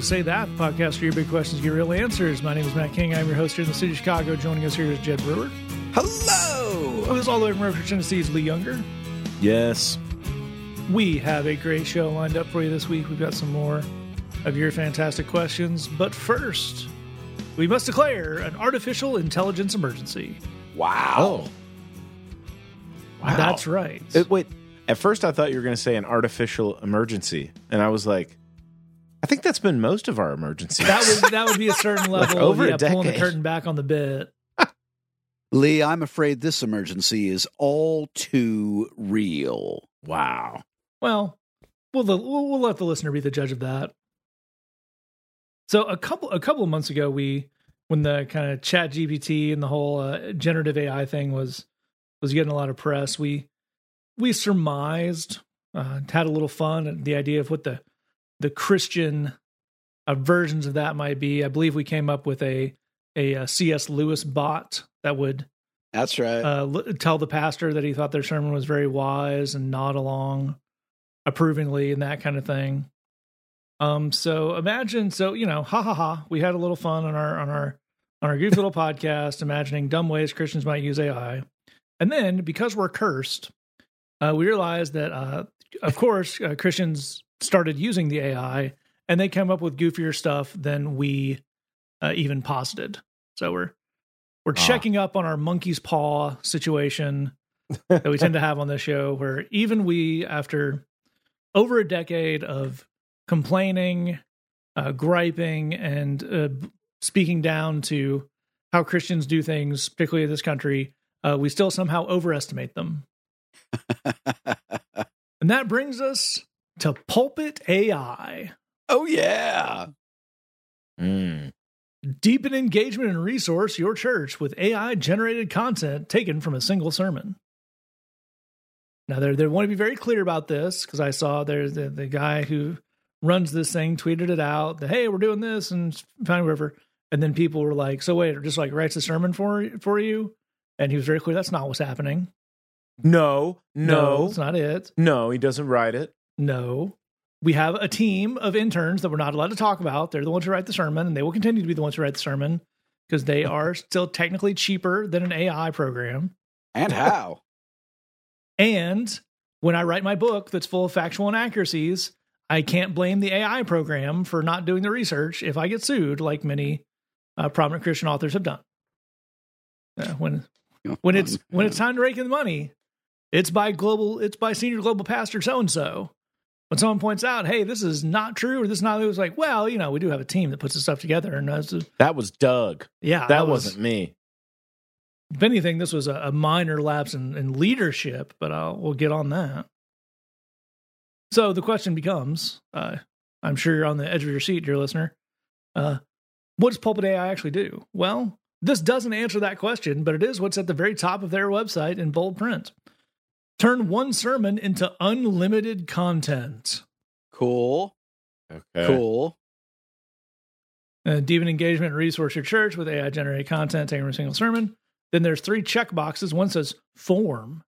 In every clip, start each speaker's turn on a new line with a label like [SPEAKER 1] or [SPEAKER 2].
[SPEAKER 1] to Say That, the podcast for your big questions, get real answers. My name is Matt King. I'm your host here in the city of Chicago. Joining us here is Jed Brewer.
[SPEAKER 2] Hello.
[SPEAKER 1] With us all the way from Rochester, Tennessee is Lee Younger.
[SPEAKER 2] Yes.
[SPEAKER 1] We have a great show lined up for you this week. We've got some more of your fantastic questions. But first, we must declare an artificial intelligence emergency.
[SPEAKER 2] Wow.
[SPEAKER 3] Wow.
[SPEAKER 1] That's right.
[SPEAKER 3] Uh, wait, at first I thought you were going to say an artificial emergency, and I was like, I think that's been most of our emergencies.
[SPEAKER 1] that would that would be a certain level
[SPEAKER 3] over
[SPEAKER 1] of
[SPEAKER 3] a
[SPEAKER 1] yeah, pulling the curtain back on the bit.
[SPEAKER 2] Lee, I'm afraid this emergency is all too real.
[SPEAKER 3] wow.
[SPEAKER 1] Well, we'll, we'll we'll let the listener be the judge of that. So a couple a couple of months ago, we when the kind of Chat GPT and the whole uh, generative AI thing was was getting a lot of press, we we surmised, uh, had a little fun at the idea of what the the Christian uh, versions of that might be. I believe we came up with a a, uh C.S. Lewis bot that would
[SPEAKER 2] That's right.
[SPEAKER 1] uh, l- tell the pastor that he thought their sermon was very wise and nod along approvingly and that kind of thing. Um, so imagine, so you know, ha ha ha, we had a little fun on our on our on our goofy little podcast, imagining dumb ways Christians might use AI, and then because we're cursed, uh, we realized that, uh, of course, uh, Christians started using the AI, and they came up with goofier stuff than we uh, even posited. So we're we're
[SPEAKER 3] Ah.
[SPEAKER 1] checking up on our monkey's paw situation that we tend to have on this show, where even we, after over a decade of complaining, uh, griping, and uh, speaking down to how Christians do things, particularly in this country, uh, we still somehow overestimate them. And that brings us to Pulpit AI.
[SPEAKER 2] oh yeah.
[SPEAKER 3] Mm.
[SPEAKER 1] Deepen engagement and resource your church with AI generated content taken from a single sermon. Now, they they want to be very clear about this because I saw there's the, the guy who runs this thing tweeted it out that hey, we're doing this and Founding River, and then people were like, so wait, it just like writes a sermon for for you, and he was very clear that's not what's happening.
[SPEAKER 3] No, no,
[SPEAKER 1] that's not it.
[SPEAKER 3] no, he doesn't write it.
[SPEAKER 1] No. We have a team of interns that we're not allowed to talk about. They're the ones who write the sermon, and they will continue to be the ones who write the sermon because they are still technically cheaper than an AI program.
[SPEAKER 2] And how?
[SPEAKER 1] And when I write my book that's full of factual inaccuracies, I can't blame the AI program for not doing the research if I get sued, like many uh, prominent Christian authors have done. Uh, when when it's when it's time to rake in the money, it's by global it's by senior global pastor so and so. When someone points out, hey, this is not true, or this is not, it was like, well, you know, we do have a team that puts this stuff together, and that's
[SPEAKER 3] That was Doug.
[SPEAKER 1] yeah,
[SPEAKER 3] that,
[SPEAKER 1] was-
[SPEAKER 3] wasn't me.
[SPEAKER 1] If anything, this was a, a minor lapse in, in leadership, but I'll, we'll get on that. So the question becomes, uh, I'm sure you're on the edge of your seat, dear listener. Uh, what does Pulpit AI actually do? Well, this doesn't answer that question, but it is what's at the very top of their website in bold print. Turn one sermon into unlimited content.
[SPEAKER 2] Cool.
[SPEAKER 3] Okay.
[SPEAKER 2] Cool.
[SPEAKER 1] Uh, deepen engagement and resource your church with AI generated content taken from a single sermon. Then there's three check boxes. One says form,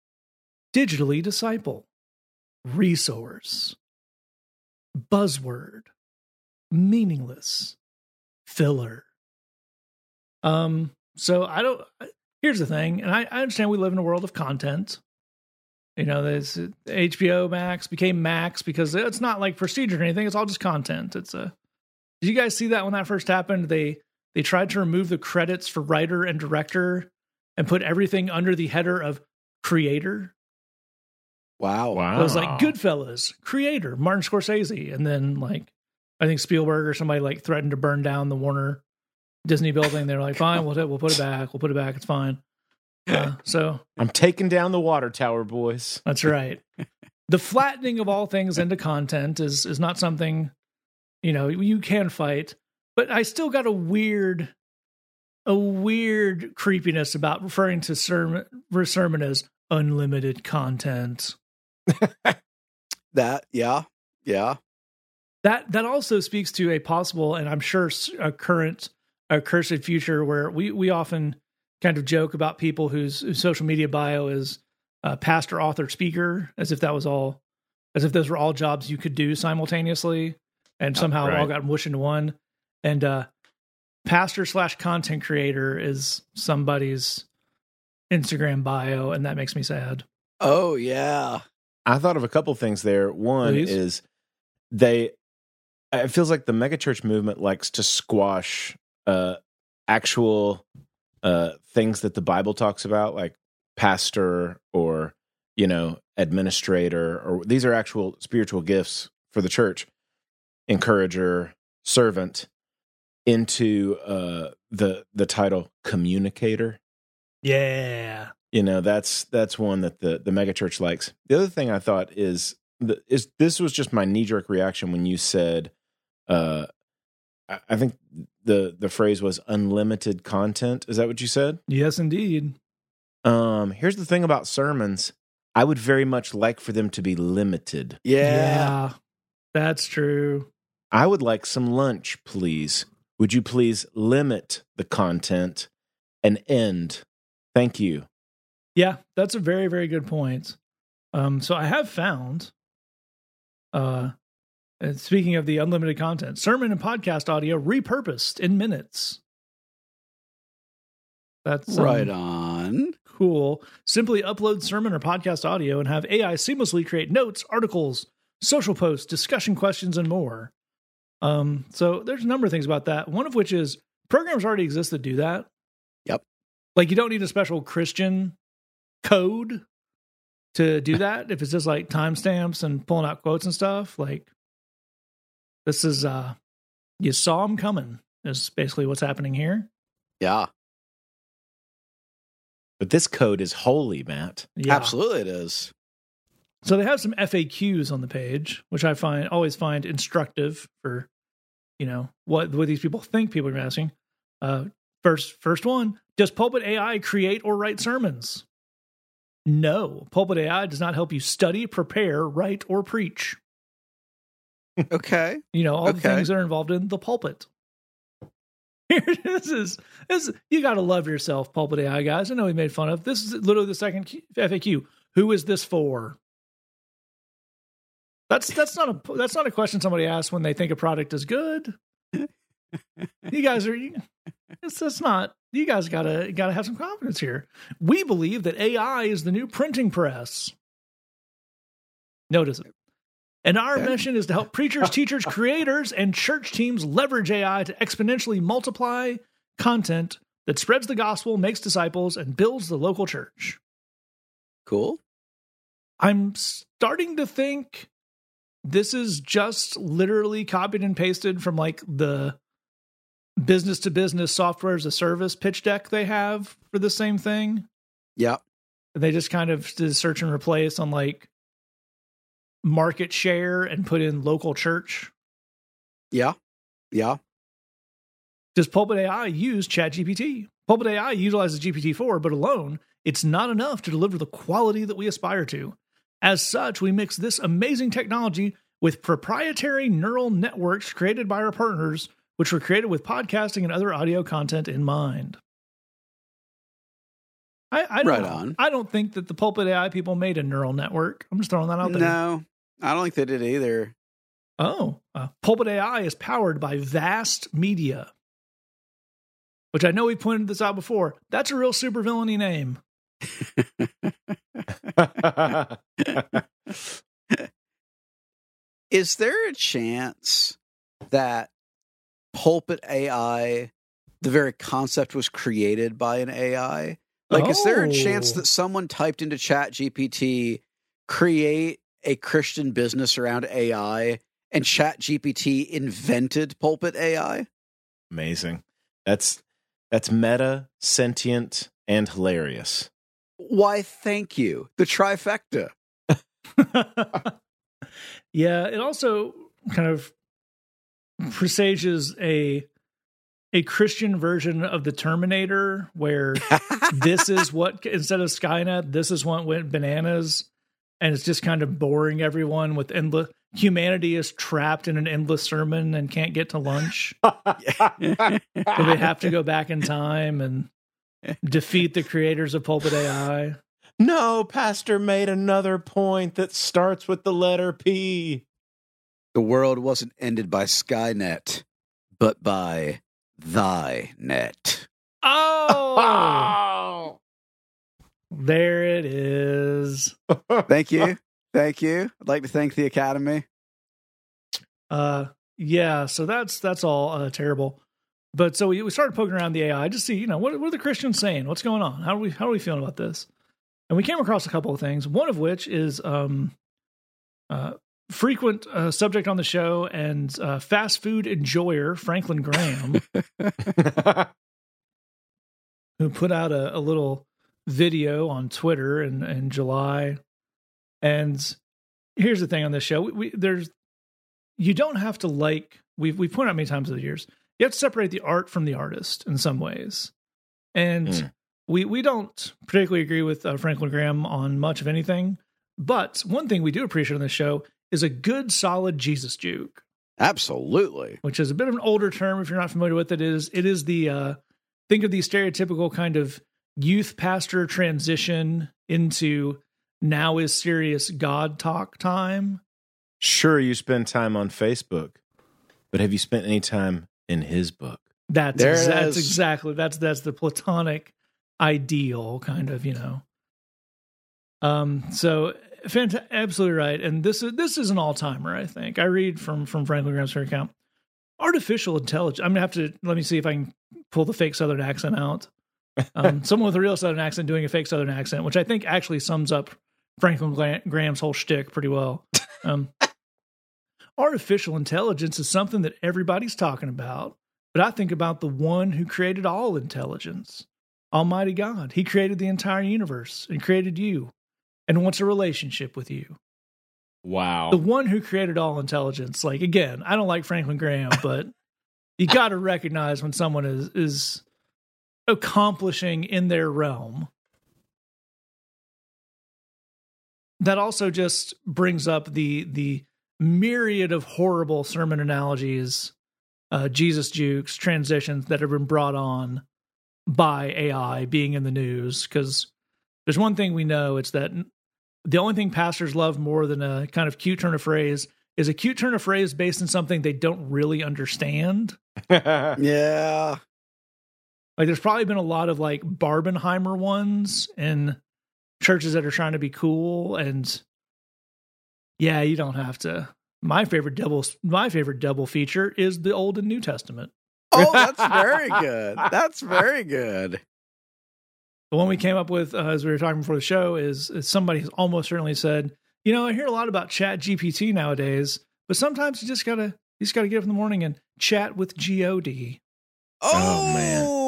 [SPEAKER 1] digitally disciple, resource, buzzword, meaningless, filler. Um, so I don't here's the thing, and I, I understand we live in a world of content. You know, this HBO Max became Max because it's not like procedure or anything, it's all just content. It's a did you guys see that when that first happened? They they tried to remove the credits for writer and director and put everything under the header of creator.
[SPEAKER 2] Wow.
[SPEAKER 3] Wow.
[SPEAKER 1] It was like Goodfellas, creator, Martin Scorsese, and then like I think Spielberg or somebody like threatened to burn down the Warner Disney building. They're like, fine, we'll we'll put it back. We'll put it back. It's fine. Uh, so
[SPEAKER 3] I'm taking down the water tower, boys.
[SPEAKER 1] that's right. the flattening of all things into content is is not something you know you can fight, but I still got a weird a weird creepiness about referring to sermon sermon as unlimited content.
[SPEAKER 2] That yeah. Yeah.
[SPEAKER 1] That that also speaks to a possible and I'm sure a current a cursed future where we we often kind of joke about people whose, whose social media bio is uh, pastor, author, speaker, as if that was all, as if those were all jobs you could do simultaneously. and somehow it all
[SPEAKER 3] right.
[SPEAKER 1] got mushed into one. And uh, pastor slash content creator is somebody's Instagram bio, and that makes me sad.
[SPEAKER 2] Oh yeah.
[SPEAKER 3] I thought of a couple things there. One
[SPEAKER 1] Please.
[SPEAKER 3] is they. It feels like the megachurch movement likes to squash uh, actual uh, things that the Bible talks about, like pastor or you know administrator, or these are actual spiritual gifts for the church. Encourager, servant, into uh, the the title communicator
[SPEAKER 1] Yeah.
[SPEAKER 3] you know that's that's one that the the megachurch likes the other thing i thought is the, is this was just my knee jerk reaction when you said uh I, I think the the phrase was unlimited content is that what you said
[SPEAKER 1] Yes, indeed.
[SPEAKER 3] um here's the thing about sermons i would very much like for them to be limited
[SPEAKER 2] Yeah.
[SPEAKER 1] That's true.
[SPEAKER 3] i would like some lunch please would you please limit the content and end thank you
[SPEAKER 1] Yeah, that's a very, very good point. Um, so I have found, uh, and speaking of the unlimited content, sermon and podcast audio repurposed in minutes. That's um,
[SPEAKER 2] Right on.
[SPEAKER 1] cool. Simply upload sermon or podcast audio and have AI seamlessly create notes, articles, social posts, discussion questions, and more. Um, so there's a number of things about that. One of which is programs already exist that do that.
[SPEAKER 2] Yep.
[SPEAKER 1] Like you don't need a special Christian code to do that. if it's just like timestamps and pulling out quotes and stuff, like this is uh you saw them coming is basically what's happening here.
[SPEAKER 2] Yeah.
[SPEAKER 3] but this code is holy matt
[SPEAKER 1] Yeah.
[SPEAKER 2] Absolutely it is.
[SPEAKER 1] So they have some FAQs on the page, which I find always find instructive for, you know, what what these people think people are asking. Uh, first, first one: Does Pulpit AI create or write sermons? No, Pulpit AI does not help you study, prepare, write, or preach.
[SPEAKER 2] Okay.
[SPEAKER 1] You know, all the things that are involved in the pulpit. Here, this is this. You got to love yourself, Pulpit AI guys. I know we made fun of this. Is literally the second FAQ. Who is this for? That's that's not a that's not a question somebody asks when they think a product is good. you guys are. You, it's that's not. You guys gotta gotta have some confidence here. We believe that AI is the new printing press. Notice it. And our
[SPEAKER 2] Okay.
[SPEAKER 1] mission is to help preachers, teachers, creators, and church teams leverage AI to exponentially multiply content that spreads the gospel, makes disciples, and builds the local church.
[SPEAKER 2] Cool.
[SPEAKER 1] I'm starting to think this is just literally copied and pasted from like the business to business software as a service pitch deck they have for the same thing.
[SPEAKER 2] Yeah.
[SPEAKER 1] They just kind of did search and replace on like market share and put in local church.
[SPEAKER 2] Yeah. Yeah.
[SPEAKER 1] Does Pulpit AI use ChatGPT? Pulpit AI utilizes GPT-4, but alone, it's not enough to deliver the quality that we aspire to. As such, we mix this amazing technology with proprietary neural networks created by our partners, which were created with podcasting and other audio content in mind. I, I don't,
[SPEAKER 2] Right on.
[SPEAKER 1] I don't think that the Pulpit AI people made a neural network. I'm just throwing that out there.
[SPEAKER 2] No, I don't think they did either.
[SPEAKER 1] Oh, uh, Pulpit AI is powered by Vast Media, which I know we pointed this out before. That's a real supervillainy name.
[SPEAKER 2] Is there a chance that Pulpit AI, the very concept was created by an AI? Like, is there a chance
[SPEAKER 1] Oh.
[SPEAKER 2] that someone typed into Chat GPT, create a Christian business around AI, and Chat GPT invented Pulpit AI?
[SPEAKER 3] Amazing. That's that's meta, sentient, and hilarious.
[SPEAKER 2] Why, thank you. The trifecta.
[SPEAKER 1] yeah, it also kind of presages a a Christian version of the Terminator, where this is what instead of Skynet, this is what went bananas, and it's just kind of boring everyone with endless. Humanity is trapped in an endless sermon and can't get to lunch, so they have to go back in time and defeat the creators of Pulpit AI.
[SPEAKER 3] no, Pastor made another point that starts with the letter P.
[SPEAKER 2] The world wasn't ended by Skynet, but by thy net.
[SPEAKER 1] Oh, oh! There it is.
[SPEAKER 2] Thank you. Thank you. I'd like to thank the Academy.
[SPEAKER 1] Uh, yeah. So that's that's all uh, terrible. But so we, we started poking around the AI just to see, you know, what, what are the Christians saying? What's going on? How are we how are we feeling about this? And we came across a couple of things. One of which is um, uh, frequent uh, subject on the show and uh, fast food enjoyer Franklin Graham, who put out a, a little video on Twitter in, in July. And here's the thing on this show: we, we there's you don't have to like we've we've pointed out many times over the years. You have to separate the art from the artist in some ways, and
[SPEAKER 3] Mm.
[SPEAKER 1] we we don't particularly agree with uh, Franklin Graham on much of anything. But one thing we do appreciate on this show is a good, solid Jesus juke,
[SPEAKER 2] Absolutely.
[SPEAKER 1] which is a bit of an older term if you're not familiar with it. It is it is the uh, think of the stereotypical kind of youth pastor transition into now is serious God talk time.
[SPEAKER 3] sure, you spend time on Facebook, but have you spent any time in his book?
[SPEAKER 1] That's
[SPEAKER 2] There
[SPEAKER 1] exa- that's exactly that's that's the platonic ideal kind of you know. Um. So, fant- absolutely right. And this is this is an all timer. I think I read from from Franklin Graham's Twitter account. Artificial intelligence. I'm gonna have to let me see if I can pull the fake Southern accent out. Um, someone with a real Southern accent doing a fake Southern accent, which I think actually sums up Franklin Graham's whole shtick pretty well. Um, artificial intelligence is something that everybody's talking about. But I think about the one who created all intelligence, Almighty God. He created the entire universe and created you and wants a relationship with you.
[SPEAKER 3] Wow.
[SPEAKER 1] The one who created all intelligence. Like, again, I don't like Franklin Graham, but you got to recognize when someone is, is accomplishing in their realm. That also just brings up the the myriad of horrible sermon analogies uh, Jesus jukes, transitions that have been brought on by AI being in the news. Because there's one thing we know it's that the only thing pastors love more than a kind of cute turn of phrase is a cute turn of phrase based in something they don't really understand.
[SPEAKER 2] Yeah.
[SPEAKER 1] Like there's probably been a lot of like Barbenheimer ones in churches that are trying to be cool and yeah, you don't have to. My favorite double my favorite double feature is the Old and New Testament.
[SPEAKER 2] Oh, that's very good. That's very good.
[SPEAKER 1] The one we came up with uh, as we were talking before the show is, is somebody has almost certainly said, you know, I hear a lot about Chat GPT nowadays, but sometimes you just gotta you just gotta get up in the morning and chat with God.
[SPEAKER 2] Oh,
[SPEAKER 3] man.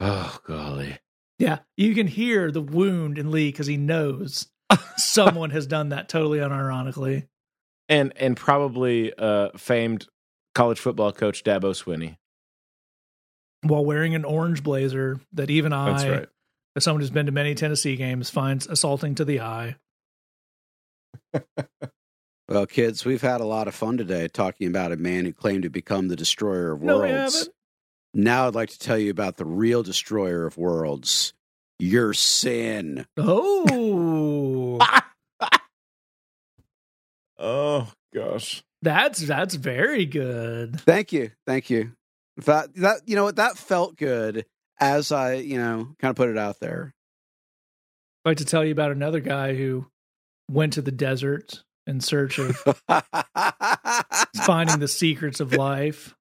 [SPEAKER 2] Oh,
[SPEAKER 3] golly.
[SPEAKER 1] Yeah, you can hear the wound in Lee because he knows someone has done that totally unironically.
[SPEAKER 3] And and probably uh famed college football coach Dabo Swinney.
[SPEAKER 1] while wearing an orange blazer that even I,
[SPEAKER 3] That's right.
[SPEAKER 1] as someone who's been to many Tennessee games, finds assaulting to the eye.
[SPEAKER 2] Well, kids, we've had a lot of fun today talking about a man who claimed to become the destroyer of worlds.
[SPEAKER 1] haven't.
[SPEAKER 2] Now I'd like to tell you about the real destroyer of worlds, your sin.
[SPEAKER 1] Oh,
[SPEAKER 3] Oh gosh.
[SPEAKER 1] that's that's very good.
[SPEAKER 2] Thank you. Thank you. In fact, that you know what that felt good as I, you know, kind of put it out there.
[SPEAKER 1] I'd like to tell you about another guy who went to the desert in search of finding the secrets of life.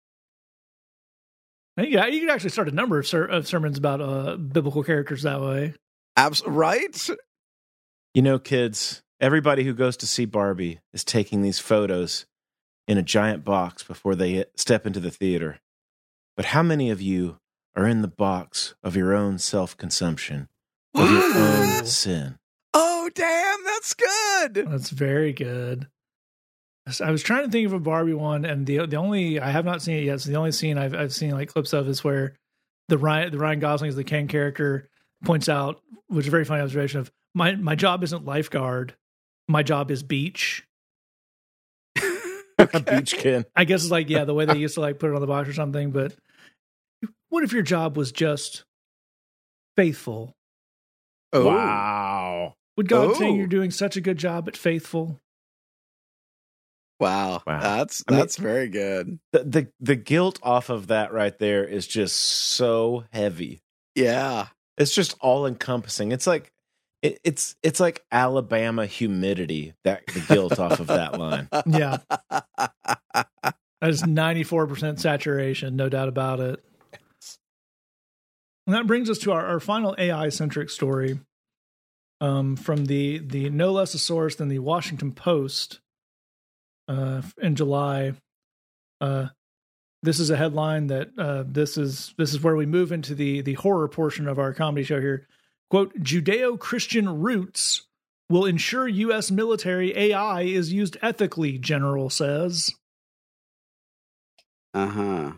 [SPEAKER 1] I think, Yeah, you could actually start a number of, ser- of sermons about uh, biblical characters that way.
[SPEAKER 2] Abs- right?
[SPEAKER 3] You know, kids, everybody who goes to see Barbie is taking these photos in a giant box before they step into the theater. But how many of you are in the box of your own self consumption, of your own sin?
[SPEAKER 2] Oh, damn, that's good.
[SPEAKER 1] That's very good. I was trying to think of a Barbie one, and the the only I have not seen it yet. So the only scene I've I've seen like clips of is where the Ryan the Ryan Gosling is the Ken character points out, which is a very funny observation of my my job isn't lifeguard, my job is beach.
[SPEAKER 3] A beach kid.
[SPEAKER 1] I guess it's like yeah, the way they used to like put it on the box or something. But what if your job was just faithful?
[SPEAKER 2] Oh,
[SPEAKER 3] Wow.
[SPEAKER 1] Would God say
[SPEAKER 2] Oh.
[SPEAKER 1] you're doing such a good job at faithful?
[SPEAKER 2] Wow.
[SPEAKER 3] Wow.
[SPEAKER 2] That's
[SPEAKER 3] I mean-
[SPEAKER 2] that's very good.
[SPEAKER 3] The, the the guilt off of that right there is just so heavy.
[SPEAKER 2] Yeah.
[SPEAKER 3] It's just all encompassing. It's like it, it's it's like Alabama humidity. That the guilt off of that line.
[SPEAKER 1] Yeah. That is 94% saturation, no doubt about it. And that brings us to our, our final AI centric story um, from the, the no less a source than the Washington Post uh, in July. Uh, this is a headline that uh, this is this is where we move into the the horror portion of our comedy show here. Quote: Judeo Christian roots will ensure U.S. military AI is used ethically. General says.
[SPEAKER 2] Uh huh.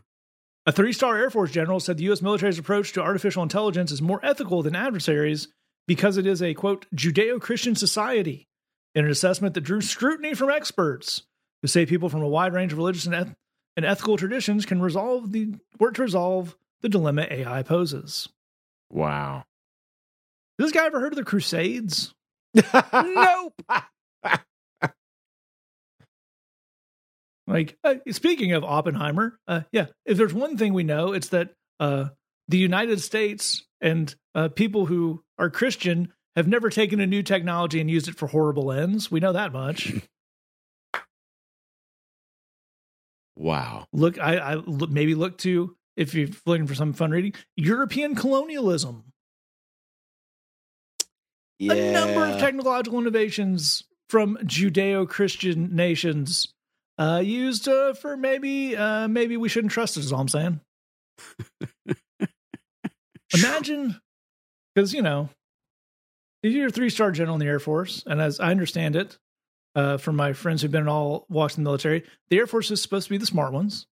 [SPEAKER 1] A three star Air Force general said the U.S. military's approach to artificial intelligence is more ethical than adversaries because it is a, quote, Judeo Christian society, in an assessment that drew scrutiny from experts who say people from a wide range of religious and, eth- and ethical traditions can resolve the work to resolve the dilemma AI poses.
[SPEAKER 3] Wow.
[SPEAKER 1] Has this guy ever heard of the Crusades?
[SPEAKER 2] Nope.
[SPEAKER 1] Like, uh, speaking of Oppenheimer, uh, yeah, if there's one thing we know, it's that uh, the United States and uh, people who are Christian have never taken a new technology and used it for horrible ends. We know that much.
[SPEAKER 3] Wow.
[SPEAKER 1] look, I, I look, maybe look to if you're looking for some fun reading, European colonialism.
[SPEAKER 2] Yeah.
[SPEAKER 1] A number of technological innovations from Judeo-Christian nations uh, used uh, for maybe uh, maybe we shouldn't trust it. Is all I'm saying. Imagine, because you know, you're a three-star general in the Air Force, and as I understand it, uh, from my friends who've been in all watched in the military, the Air Force is supposed to be the smart ones.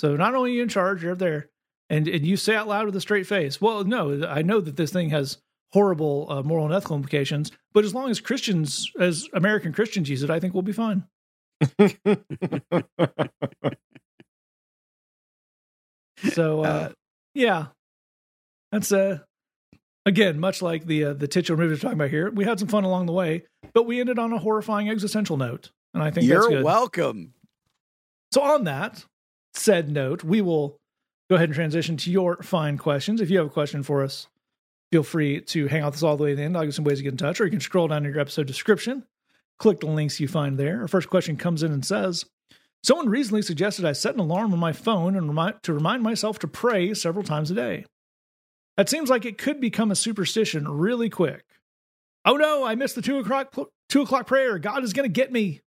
[SPEAKER 1] So not only are you in charge, you're there, and and you say out loud with a straight face, "Well, no, I know that this thing has horrible uh, moral and ethical implications, but as long as Christians, as American Christians use it, I think we'll be fine." So uh,
[SPEAKER 2] Uh,
[SPEAKER 1] yeah, that's uh again much like the uh, the titular movie we're talking about here. We had some fun along the way, but we ended on a horrifying existential note, and I think
[SPEAKER 2] You're
[SPEAKER 1] good.
[SPEAKER 2] welcome.
[SPEAKER 1] So on that said note, we will go ahead and transition to your fine questions. If you have a question for us, feel free to hang out with us all the way to the end. I'll give some ways to get in touch, or you can scroll down to your episode description, click the links you find there. Our first question comes in and says, Someone recently suggested I set an alarm on my phone and remind, to remind myself to pray several times a day. That seems like it could become a superstition really quick. Oh no, I missed the two o'clock two o'clock prayer. God is going to get me.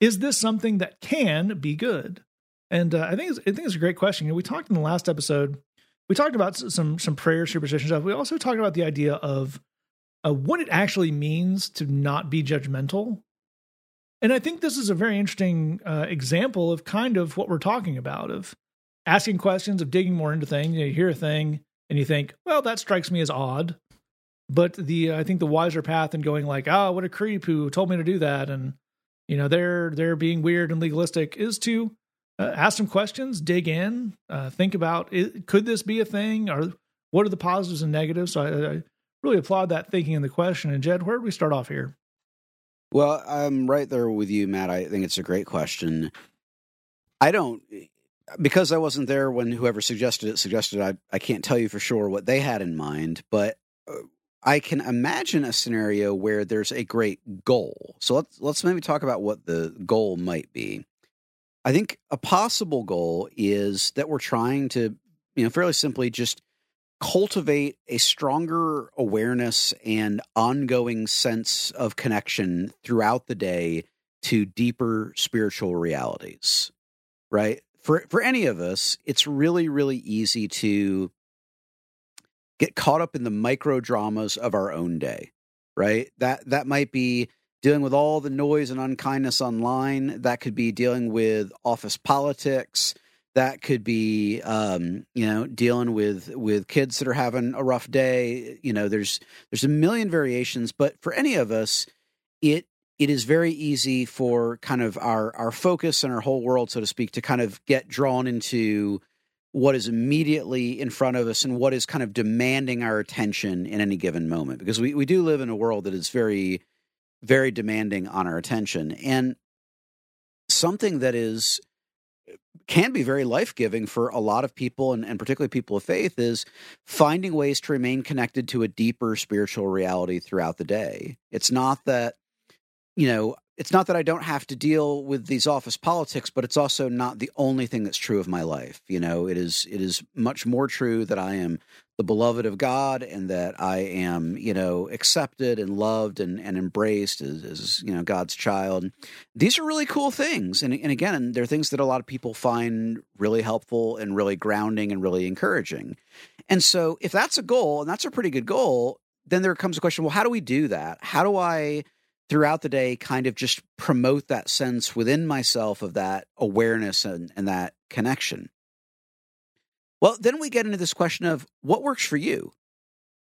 [SPEAKER 1] Is this something that can be good? And uh, I think it's, I think it's a great question. We talked in the last episode. We talked about some some prayer superstition stuff. We also talked about the idea of uh, what it actually means to not be judgmental. And I think this is a very interesting uh, example of kind of what we're talking about of asking questions, of digging more into things. You, know, you hear a thing and you think, well, that strikes me as odd. But the I think the wiser path in going like, oh, what a creep who told me to do that, and you know they're they're being weird and legalistic, is to uh, ask some questions, dig in, uh, think about it, could this be a thing, or what are the positives and negatives. So I, I really applaud that thinking in the question. And Jed, where do we start off here?
[SPEAKER 2] Well, I'm right there with you, Matt. I think it's a great question. I don't because I wasn't there when whoever suggested it suggested. I I can't tell you for sure what they had in mind, but uh, I can imagine a scenario where there's a great goal. So let's let's maybe talk about what the goal might be. I think a possible goal is that we're trying to, you know, fairly simply just cultivate a stronger awareness and ongoing sense of connection throughout the day to deeper spiritual realities right for for any of us it's really really easy to get caught up in the micro dramas of our own day right? That that might be dealing with all the noise and unkindness online. That could be dealing with office politics. That could be um, you know dealing with with kids that are having a rough day. You know there's there's a million variations but for any of us it it is very easy for kind of our our focus and our whole world so to speak to kind of get drawn into what is immediately in front of us and what is kind of demanding our attention in any given moment because we, we do live in a world that is very very demanding on our attention and something that is can be very life giving for a lot of people, and, and particularly people of faith, is finding ways to remain connected to a deeper spiritual reality throughout the day. It's not that, you know, it's not that I don't have to deal with these office politics, but it's also not the only thing that's true of my life. You know, it is it is much more true that I am the beloved of God and that I am, you know, accepted and loved and, and embraced as, as, you know, God's child. These are really cool things. And, and again, they're things that a lot of people find really helpful and really grounding and really encouraging. And so if that's a goal, and that's a pretty good goal, then there comes a question, well, how do we do that? How do I throughout the day kind of just promote that sense within myself of that awareness and, and that connection. Well, then we get into this question of what works for you.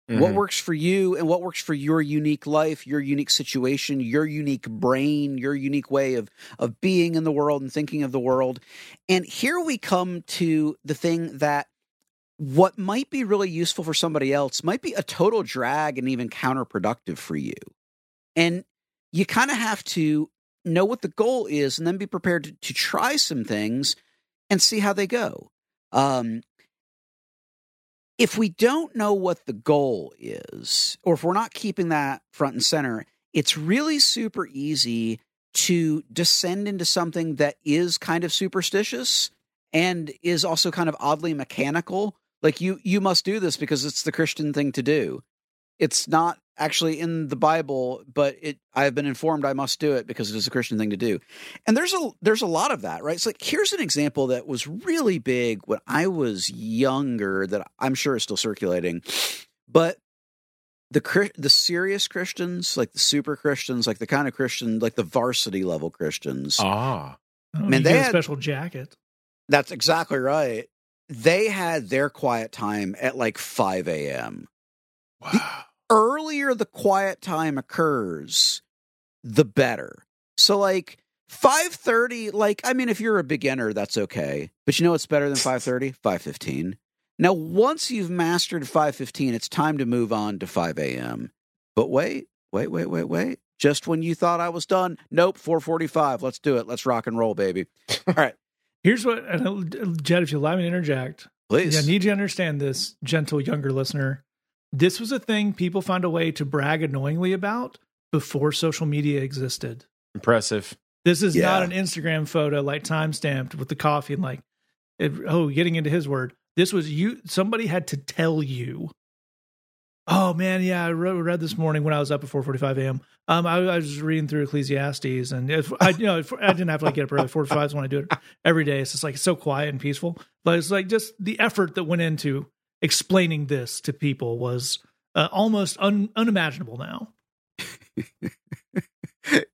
[SPEAKER 2] Mm-hmm. What works for you and what works for your unique life, your unique situation, your unique brain, your unique way of of being in the world and thinking of the world. And here we come to the thing that what might be really useful for somebody else might be a total drag and even counterproductive for you. And you kind of have to know what the goal is and then be prepared to, to try some things and see how they go. Um, if we don't know what the goal is, or if we're not keeping that front and center, it's really super easy to descend into something that is kind of superstitious and is also kind of oddly mechanical. Like you, you must do this because it's the Christian thing to do. It's not actually in the Bible, but it I have been informed I must do it because it is a Christian thing to do. And there's a there's a lot of that, right? So like here's an example that was really big when I was younger that I'm sure is still circulating. But the the serious Christians, like the super Christians, like the kind of Christian, like the varsity level Christians.
[SPEAKER 3] Ah.
[SPEAKER 1] Oh, Man, they had a special jacket.
[SPEAKER 2] That's exactly right. They had their quiet time at like 5 a.m.
[SPEAKER 3] Wow.
[SPEAKER 2] The, earlier the quiet time occurs, the better. So like 5:30 like I mean if you're a beginner that's okay. But you know what's better than 5:30? 5:15. Now once you've mastered 5:15 it's time to move on to 5 a.m. But wait, wait, wait, wait, wait. Just when you thought I was done, nope, 4:45. Let's do it. Let's rock and roll, baby. All right.
[SPEAKER 1] Here's what uh, Jed, if you allow me to interject,
[SPEAKER 2] please.
[SPEAKER 1] I need you to understand this, gentle younger listener. This was a thing people found a way to brag annoyingly about before social media existed.
[SPEAKER 3] Impressive.
[SPEAKER 1] This is yeah. not an Instagram photo like time stamped with the coffee and like, it, oh, getting into his word. This was you. Somebody had to tell you. Oh man, yeah, I read, read this morning when I was up at 4:45 a.m. Um, I, I, was reading through Ecclesiastes, and if, I, you know, if, I didn't have to like get up early. 4:45 is when I do it every day. It's just like so quiet and peaceful, but it's like just the effort that went into explaining this to people was uh, almost un- unimaginable now.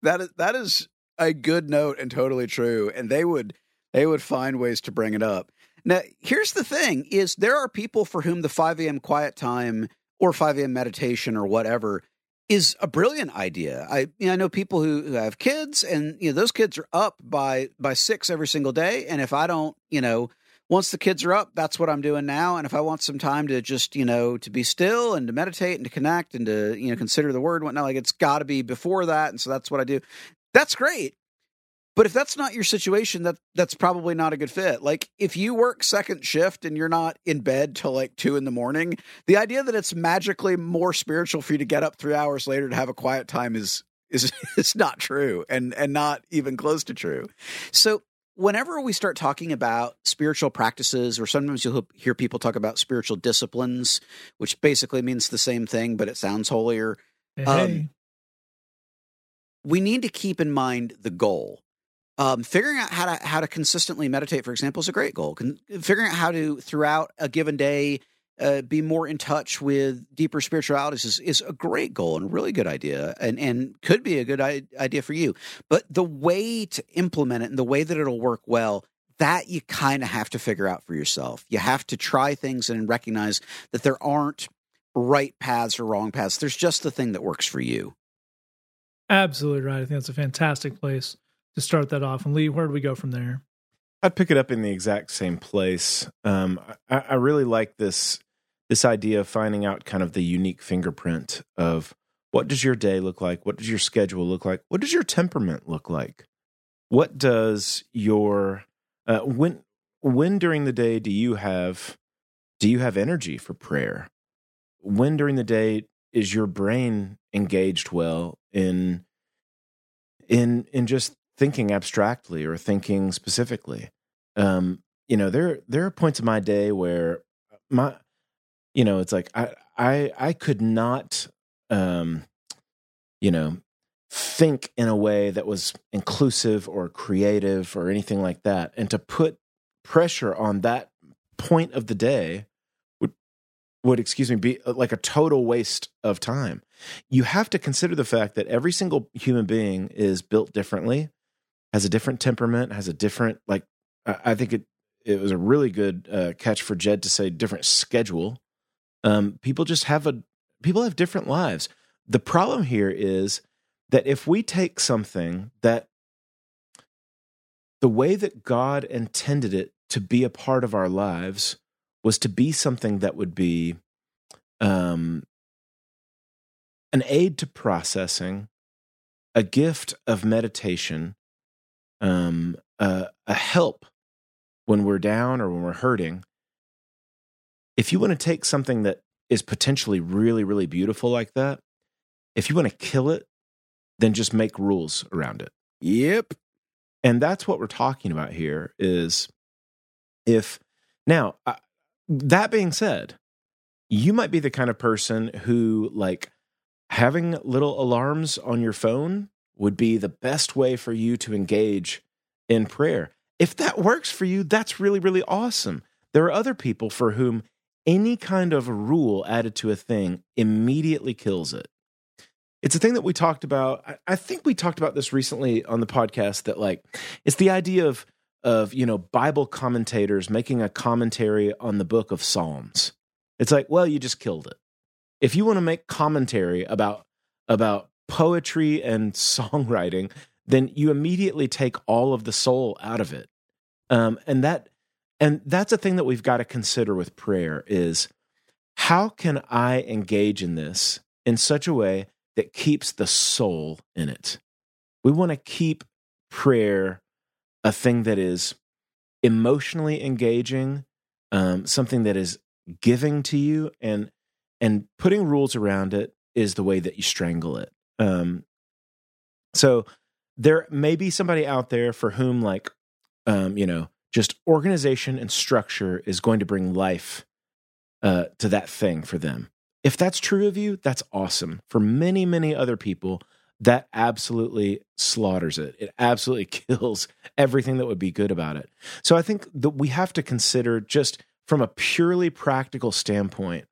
[SPEAKER 2] that is that is a good note and totally true. And they would they would find ways to bring it up. Now, here's the thing: is there are people for whom the 5 a.m. quiet time or 5 a.m. meditation or whatever is a brilliant idea. I you know, I know people who, who have kids, and you know those kids are up by by six every single day. And if I don't, you know, once the kids are up, that's what I'm doing now. And if I want some time to just, you know, to be still and to meditate and to connect and to, you know, consider the word whatnot, like it's got to be before that. And so that's what I do. That's great. But if that's not your situation, that that's probably not a good fit. Like if you work second shift and you're not in bed till like two in the morning, the idea that it's magically more spiritual for you to get up three hours later to have a quiet time is is is not true and and not even close to true. So whenever we start talking about spiritual practices, or sometimes you'll hear people talk about spiritual disciplines, which basically means the same thing, but it sounds holier.
[SPEAKER 1] Hey. Um,
[SPEAKER 2] we need to keep in mind the goal. Um, figuring out how to how to consistently meditate, for example, is a great goal. Con- figuring out how to throughout a given day uh, be more in touch with deeper spiritualities is, is a great goal and a really good idea and, and could be a good idea for you. But the way to implement it and the way that it'll work well, that you kind of have to figure out for yourself. You have to try things and recognize that there aren't right paths or wrong paths. There's just the thing that works for you.
[SPEAKER 1] Absolutely right. I think that's a fantastic place to start that off. And Lee, where do we go from there?
[SPEAKER 3] I'd pick it up in the exact same place. Um, I, I really like this this idea of finding out kind of the unique fingerprint of what does your day look like? What does your schedule look like? What does your temperament look like? what does your uh, when when during the day do you have do you have energy for prayer? When during the day is your brain engaged well in in in just thinking abstractly or thinking specifically? Um, you know, there there are points of my day where my you know, it's like I I I could not um you know think in a way that was inclusive or creative or anything like that. And to put pressure on that point of the day would would excuse me be uh, like a total waste of time. You have to consider the fact that every single human being is built differently has a different temperament has a different like i think it it was a really good uh, catch for jed to say different schedule um, people just have a people have different lives the problem here is that if we take something that the way that God intended it to be a part of our lives was to be something that would be um, an aid to processing, a gift of meditation, um, a, a help when we're down or when we're hurting. If you want to take something that is potentially really, really beautiful like that, if you want to kill it, then just make rules around it.
[SPEAKER 2] Yep.
[SPEAKER 3] And that's what we're talking about here is if now uh, that being said, you might be the kind of person who like having little alarms on your phone would be the best way for you to engage in prayer. If that works for you, that's really really awesome. There are other people for whom any kind of rule added to a thing immediately kills it it's a thing that we talked about. I, think we talked about this recently on the podcast that like it's the idea of of you know Bible commentators making a commentary on the book of Psalms. It's like, well, you just killed it. If you want to make commentary about about poetry and songwriting, then you immediately take all of the soul out of it. Um, and that and that's a thing that we've got to consider with prayer is how can I engage in this in such a way that keeps the soul in it. We want to keep prayer a thing that is emotionally engaging, um, something that is giving to you, and and putting rules around it is the way that you strangle it. Um, so there may be somebody out there for whom, like, um, you know, just organization and structure is going to bring life uh, to that thing for them. If that's true of you, that's awesome. For many, many other people, that absolutely slaughters it. It absolutely kills everything that would be good about it. So I think that we have to consider just from a purely practical standpoint,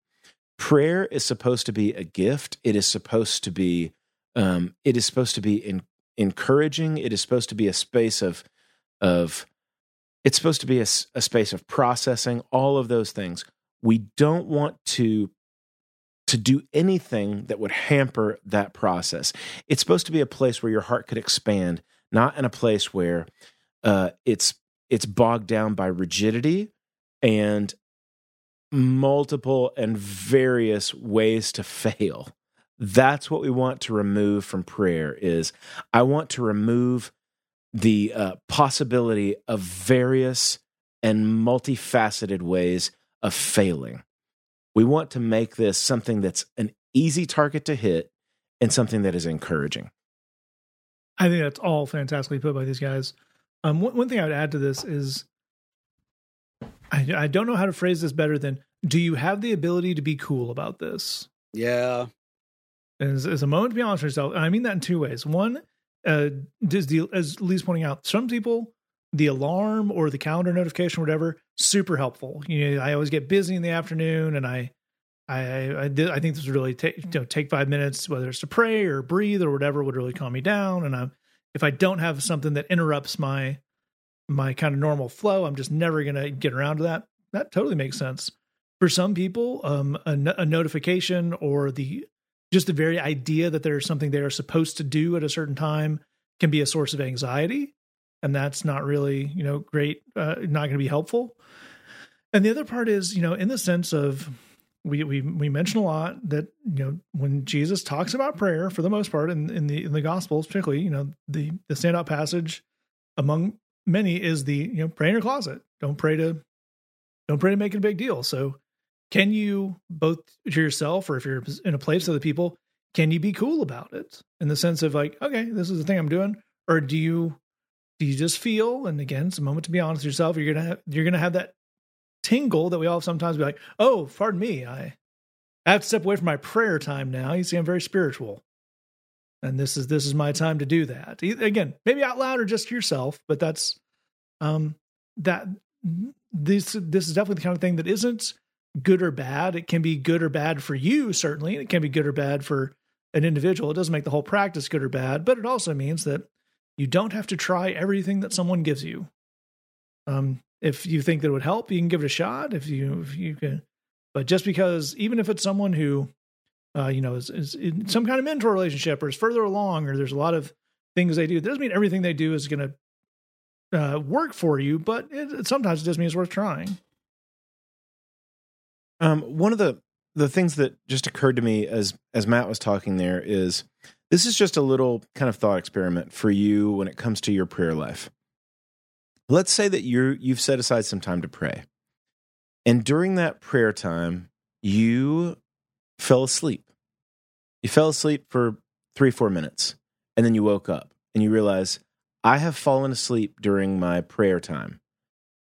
[SPEAKER 3] prayer is supposed to be a gift. It is supposed to be um, it is supposed to be in, encouraging. It is supposed to be a space of of it's supposed to be a, a space of processing all of those things. We don't want to to do anything that would hamper that process. It's supposed to be a place where your heart could expand, not in a place where uh, it's it's bogged down by rigidity and multiple and various ways to fail. That's what we want to remove from prayer. Is I want to remove the uh, possibility of various and multifaceted ways of failing. We want to make this something that's an easy target to hit and something that is encouraging.
[SPEAKER 1] I think that's all fantastically put by these guys. Um, one, one thing I would add to this is I, I don't know how to phrase this better than do you have the ability to be cool about this?
[SPEAKER 2] Yeah.
[SPEAKER 1] As, as a moment to be honest with yourself, and I mean that in two ways. One, uh, as, Lee's pointing out, some people the alarm or the calendar notification or whatever super helpful. You know i always get busy in the afternoon and i i i, I think this would really take you know take five minutes whether it's to pray or breathe or whatever would really calm me down. And i if i don't have something that interrupts my my kind of normal flow i'm just never gonna get around to that. That totally makes sense. For some people um a, a notification or the just the very idea that there's something they are supposed to do at a certain time can be a source of anxiety and that's not really you know great uh, not going to be helpful and the other part is you know in the sense of we we we mention a lot that you know when jesus talks about prayer for the most part in, in the in the gospels particularly you know the the standout passage among many is the you know pray in your closet. Don't pray to don't pray to make it a big deal. So can you both to yourself or if you're in a place of the people, can you be cool about it in the sense of like, okay, this is the thing I'm doing, or do you do you just feel? And again, it's a moment to be honest with yourself. You're gonna have, you're gonna have that tingle that we all sometimes be like, oh, pardon me, I I have to step away from my prayer time now. You see, I'm very spiritual, and this is this is my time to do that. Again, maybe out loud or just to yourself, but that's um that this this is definitely the kind of thing that isn't good or bad. It can be good or bad for you, certainly. It can be good or bad for an individual. It doesn't make the whole practice good or bad, but it also means that you don't have to try everything that someone gives you. Um, if you think that it would help, you can give it a shot. If you if you can, but just because even if it's someone who, uh, you know, is, is in some kind of mentor relationship or is further along, or there's a lot of things they do, it doesn't mean everything they do is going to uh, work for you. But it, it, sometimes it does mean it's worth trying.
[SPEAKER 3] Um, one of the the things that just occurred to me as as Matt was talking there is this is just a little kind of thought experiment for you when it comes to your prayer life. Let's say that you you've set aside some time to pray. And during that prayer time, you fell asleep. You fell asleep for 3 4 minutes and then you woke up and you realize I have fallen asleep during my prayer time.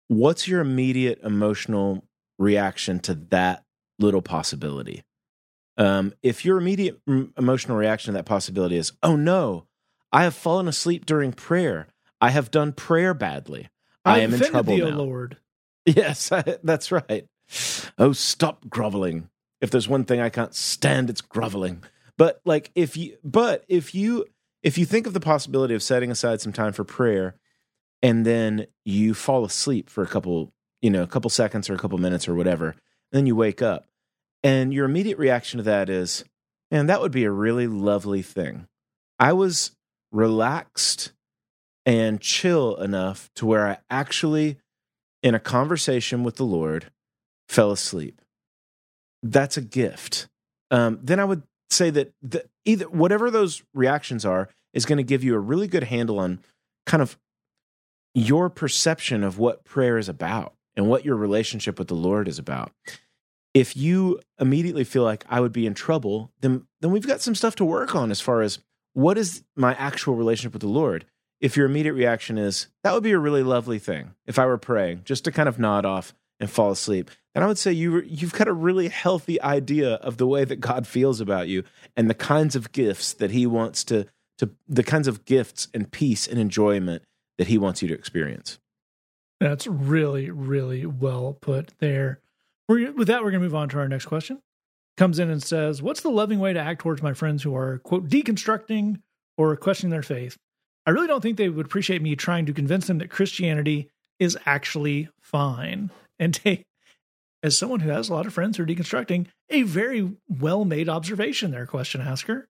[SPEAKER 3] What's your immediate emotional reaction to that little possibility? Um, if your immediate emotional reaction to that possibility is, oh no, I have fallen asleep during prayer. I have done prayer badly. I, I am in trouble
[SPEAKER 1] thee,
[SPEAKER 3] now.
[SPEAKER 1] Lord.
[SPEAKER 3] Yes, I, that's right. Oh, stop groveling. If there's one thing I can't stand, it's groveling. But like if you but if you if you think of the possibility of setting aside some time for prayer and then you fall asleep for a couple, you know, a couple seconds or a couple minutes or whatever, then you wake up and your immediate reaction to that is, man, that would be a really lovely thing. I was relaxed and chill enough to where I actually, in a conversation with the Lord, fell asleep. That's a gift. Um, then I would say that the, either whatever those reactions are is going to give you a really good handle on kind of your perception of what prayer is about and what your relationship with the Lord is about if you immediately feel like I would be in trouble, then then we've got some stuff to work on as far as what is my actual relationship with the Lord. If your immediate reaction is that would be a really lovely thing if I were praying, just to kind of nod off and fall asleep, then I would say you you've got a really healthy idea of the way that God feels about you and the kinds of gifts that He wants to to the kinds of gifts and peace and enjoyment that He wants you to experience.
[SPEAKER 1] That's really really well put there. We're, with that, we're going to move on to our next question. Comes in and says, What's the loving way to act towards my friends who are, quote, deconstructing or questioning their faith? I really don't think they would appreciate me trying to convince them that Christianity is actually fine. And take, as someone who has a lot of friends who are deconstructing, a very well made observation there, question asker.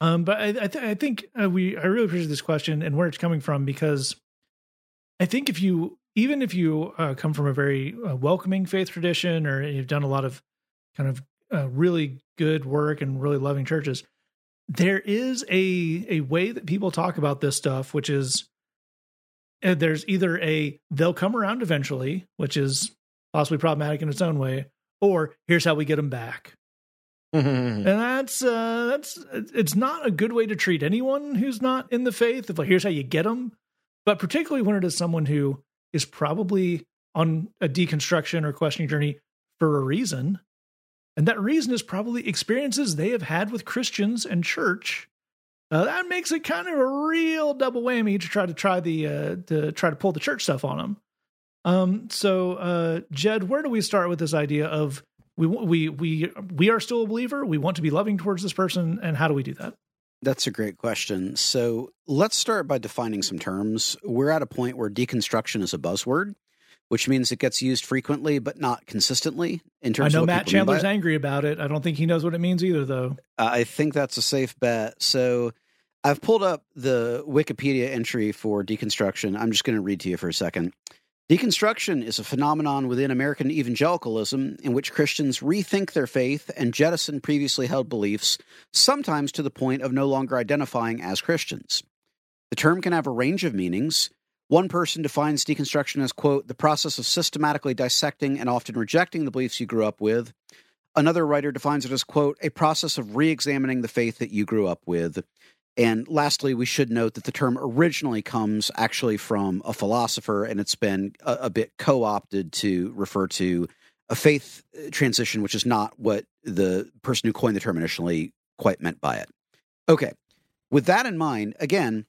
[SPEAKER 1] Um, but I, I, th- I think uh, we I really appreciate this question and where it's coming from because I think if you even if you uh, come from a very uh, welcoming faith tradition or you've done a lot of kind of uh, really good work and really loving churches, there is a a way that people talk about this stuff, which is uh, there's either a they'll come around eventually, which is possibly problematic in its own way, or here's how we get them back. and that's uh, that's it's not a good way to treat anyone who's not in the faith. If like here's how you get them, but particularly when it is someone who is probably on a deconstruction or questioning journey for a reason. And that reason is probably experiences they have had with Christians and church. Uh, that makes it kind of a real double whammy to try to try the uh, to try to pull the church stuff on them. Um, so, uh, Jed, where do we start with this idea of we we we we are still a believer? We want to be loving towards this person, and how do we do that?
[SPEAKER 2] That's a great question. So let's start by defining some terms. We're at a point where deconstruction is a buzzword, which means it gets used frequently but not consistently. In terms,
[SPEAKER 1] I know Matt Chandler's angry about it. I don't think he knows what it means either, though.
[SPEAKER 2] I think that's a safe bet. So I've pulled up the Wikipedia entry for deconstruction. I'm just going to read to you for a second. Deconstruction is a phenomenon within American evangelicalism in which Christians rethink their faith and jettison previously held beliefs, sometimes to the point of no longer identifying as Christians. The term can have a range of meanings. One person defines deconstruction as, quote, the process of systematically dissecting and often rejecting the beliefs you grew up with. Another writer defines it as, quote, a process of re examining the faith that you grew up with. And lastly, we should note that the term originally comes actually from a philosopher, and it's been a, a bit co opted to refer to a faith uh, transition, which is not what the person who coined the term initially quite meant by it. Okay, with that in mind, again,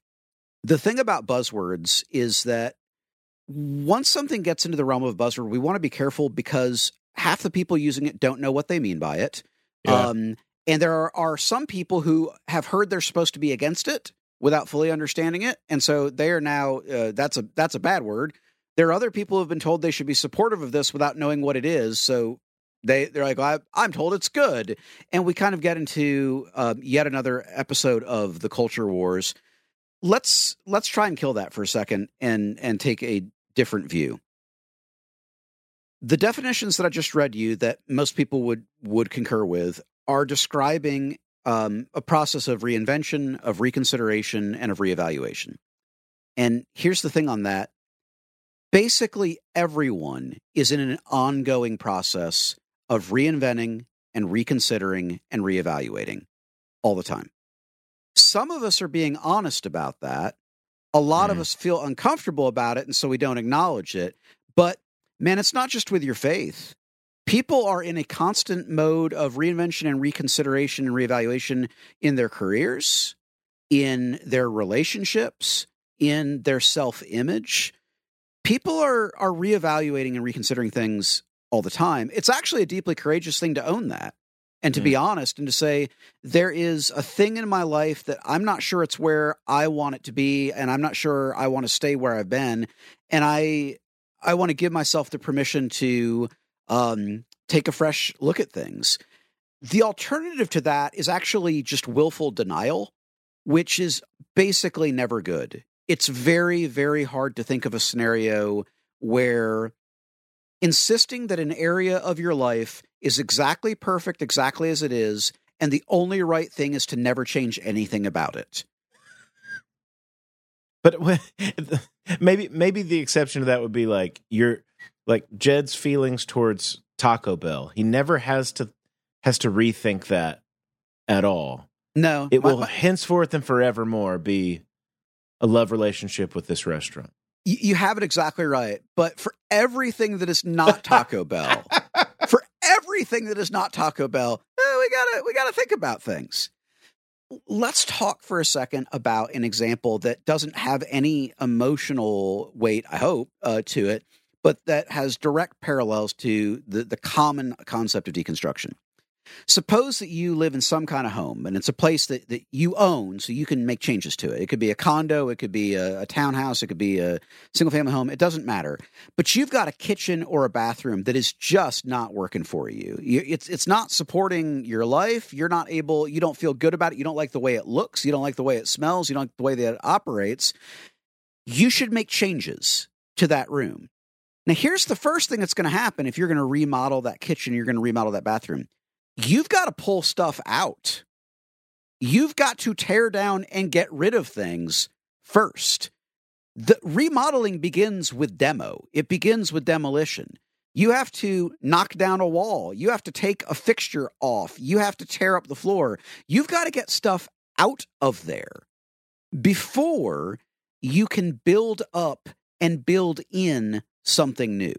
[SPEAKER 2] the thing about buzzwords is that once something gets into the realm of buzzword, we want to be careful because half the people using it don't know what they mean by it.
[SPEAKER 3] Yeah.
[SPEAKER 2] Um, and there are, some people who have heard they're supposed to be against it without fully understanding it, and so they are now uh, that's a that's a bad word. There are other people who have been told they should be supportive of this without knowing what it is, so they they're like, I, I'm told it's good, and we kind of get into um, yet another episode of the culture wars. Let's let's try and kill that for a second and and take a different view. The definitions that I just read you that most people would would concur with are describing um, a process of reinvention, of reconsideration, and of reevaluation. And here's the thing on that basically, everyone is in an ongoing process of reinventing and reconsidering and reevaluating all the time. Some of us are being honest about that. A lot of
[SPEAKER 3] Mm.
[SPEAKER 2] us feel uncomfortable about it, and so we don't acknowledge it. But man, it's not just with your faith people are in a constant mode of reinvention and reconsideration and reevaluation in their careers, in their relationships, in their self-image. People are are reevaluating and reconsidering things all the time. It's actually a deeply courageous thing to own that. And to be mm. honest and to say there is a thing in my life that I'm not sure it's where I want it to be and I'm not sure I want to stay where I've been and I I want to give myself the permission to um, take a fresh look at things. The alternative to that is actually just willful denial, which is basically never good. It's very, very hard to think of a scenario where insisting that an area of your life is exactly perfect, exactly as it is, and the only right thing is to never change anything about it.
[SPEAKER 3] But maybe maybe the exception to that would be like your like Jed's feelings towards Taco Bell. He never has to has to rethink that at all.
[SPEAKER 2] No,
[SPEAKER 3] It will
[SPEAKER 2] my-
[SPEAKER 3] henceforth and forevermore be a love relationship with this restaurant.
[SPEAKER 2] Y- you have it exactly right. But for everything that is not Taco Bell, for everything that is not Taco Bell, eh, we gotta we gotta think about things. Let's talk for a second about an example that doesn't have any emotional weight, I hope, uh, to it, but that has direct parallels to the, the common concept of deconstruction. Suppose that you live in some kind of home and it's a place that, that you own, so you can make changes to it. It could be a condo, it could be a, a townhouse, it could be a single family home, it doesn't matter. But you've got a kitchen or a bathroom that is just not working for you. you it's, it's not supporting your life. You're not able, you don't feel good about it. You don't like the way it looks. You don't like the way it smells. You don't like the way that it operates. You should make changes to that room. Now, here's the first thing that's going to happen if you're going to remodel that kitchen, you're going to remodel that bathroom. You've got to pull stuff out. You've got to tear down and get rid of things first. The remodeling begins with demo. It begins with demolition. You have to knock down a wall. You have to take a fixture off. You have to tear up the floor. You've got to get stuff out of there before you can build up and build in something new.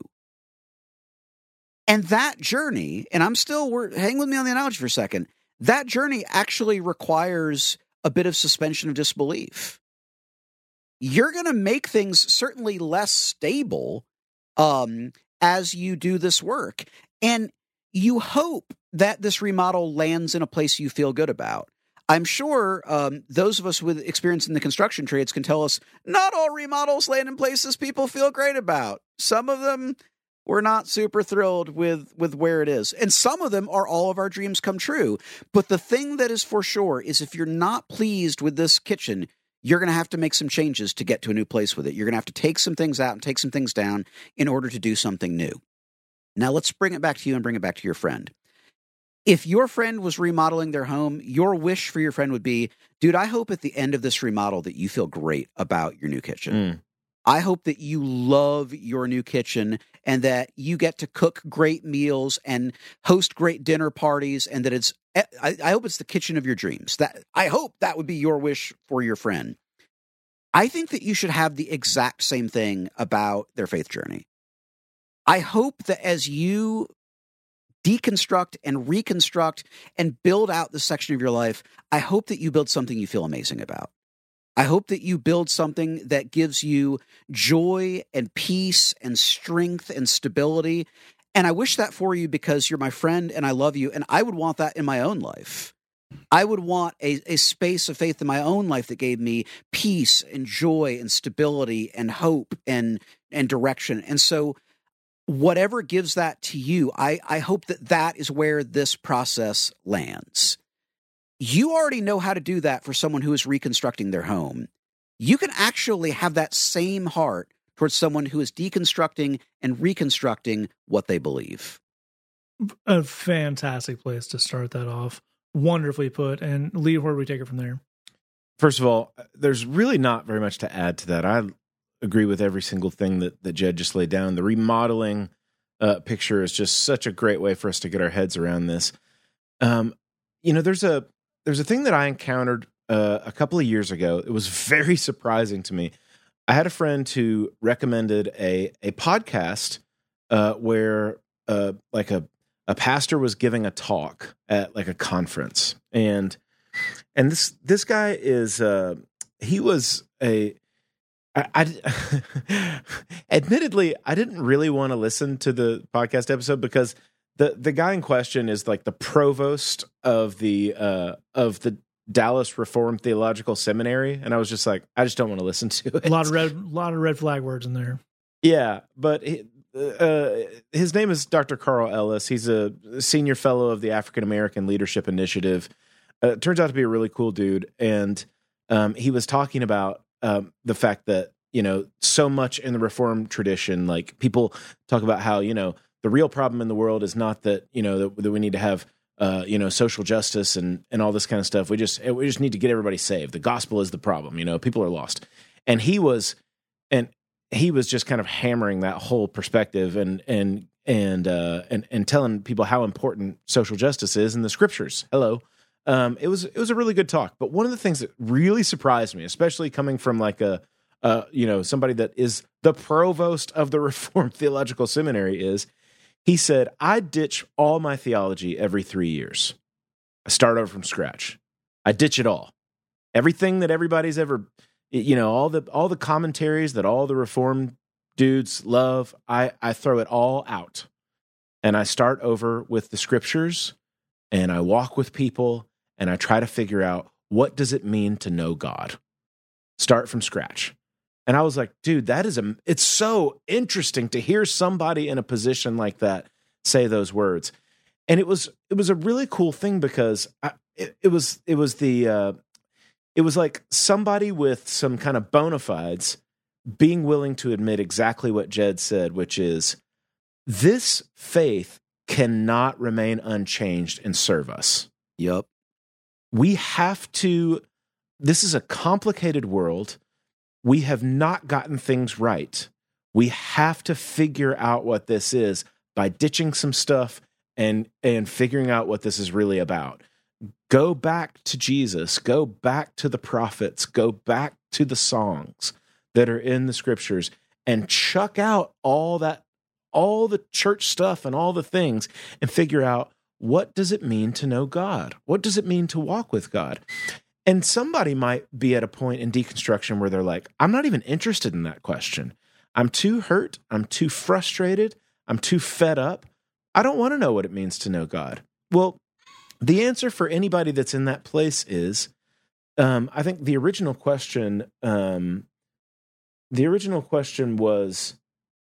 [SPEAKER 2] And that journey, and I'm still, we're, hang with me on the analogy for a second. That journey actually requires a bit of suspension of disbelief. You're going to make things certainly less stable um, as you do this work. And you hope that this remodel lands in a place you feel good about. I'm sure um, those of us with experience in the construction trades can tell us not all remodels land in places people feel great about. Some of them we're not super thrilled with with where it is. And some of them are all of our dreams come true. But the thing that is for sure is if you're not pleased with this kitchen you're going to have to make some changes to get to a new place with it. You're going to have to take some things out and take some things down in order to do something new. Now let's bring it back to you and bring it back to your friend. If your friend was remodeling their home your wish for your friend would be dude i hope at the end of this remodel that you feel great about your new kitchen.
[SPEAKER 3] Mm.
[SPEAKER 2] I hope that you love your new kitchen and that you get to cook great meals and host great dinner parties and that it's eh, I, hope it's the kitchen of your dreams. That I hope that would be your wish for your friend. I think that you should have the exact same thing about their faith journey. I hope that as you deconstruct and reconstruct and build out this section of your life, I hope that you build something you feel amazing about. I hope that you build something that gives you joy and peace and strength and stability. And I wish that for you because you're my friend and I love you. And I would want that in my own life. I would want a, a space of faith in my own life that gave me peace and joy and stability and hope and and direction. And so whatever gives that to you, I, I hope that that is where this process lands. You already know how to do that for someone who is reconstructing their home. You can actually have that same heart towards someone who is deconstructing and reconstructing what they believe.
[SPEAKER 1] A fantastic place to start that off. Wonderfully put. And Lee, where do we take it from there?
[SPEAKER 3] First of all, there's really not very much to add to that. I agree with every single thing that, that Jed just laid down. The remodeling uh, picture is just such a great way for us to get our heads around this. Um, you know, there's a there's a thing that I encountered uh, a couple of years ago. It was very surprising to me. I had a friend who recommended a a podcast uh, where uh, like a a pastor was giving a talk at like a conference, and and this this guy is uh, he was a I, I admittedly I didn't really want to listen to the podcast episode because the the guy in question is like the provost of the uh of the Dallas Reformed Theological Seminary and I was just like I just don't want to listen to it.
[SPEAKER 1] A lot of red lot of red flag words in there.
[SPEAKER 3] Yeah, but he, uh, his name is Dr. Carl Ellis. He's a senior fellow of the African American Leadership Initiative. Uh, turns out to be a really cool dude and um, he was talking about um, the fact that you know so much in the reform tradition like people talk about how you know the real problem in the world is not that you know that, that we need to have uh, you know social justice and and all this kind of stuff. We just we just need to get everybody saved. The gospel is the problem you know people are lost. And he was and he was just kind of hammering that whole perspective and and and uh and and telling people how important social justice is in the scriptures. Hello. Um, it was it was a really good talk. But one of the things that really surprised me, especially coming from like a uh, you know somebody that is the provost of the Reformed Theological Seminary, is he said, "I ditch all my theology every three years. I start over from scratch. I ditch it all. Everything that everybody's ever, you know, all the all the commentaries that all the Reformed dudes love. I I throw it all out." And I start over with the scriptures and I walk with people and I try to figure out what does it mean to know God? Start from scratch. And I was like, dude, that is a it's so interesting to hear somebody in a position like that say those words. And it was it was a really cool thing because I, it, it was it was the uh, it was like somebody with some kind of bona fides being willing to admit exactly what Jed said, which is this faith cannot remain unchanged and serve us.
[SPEAKER 2] Yep
[SPEAKER 3] we have to, this is a complicated world. We have not gotten things right. We have to figure out what this is by ditching some stuff and and figuring out what this is really about. Go back to Jesus, go back to the prophets, go back to the songs that are in the scriptures and chuck out all that all the church stuff and all the things and figure out what does it mean to know God? What does it mean to walk with God? And somebody might be at a point in deconstruction where they're like, I'm not even interested in that question. I'm too hurt. I'm too frustrated. I'm too fed up. I don't want to know what it means to know God. Well, the answer for anybody that's in that place is um, I think the original question, um, the original question was,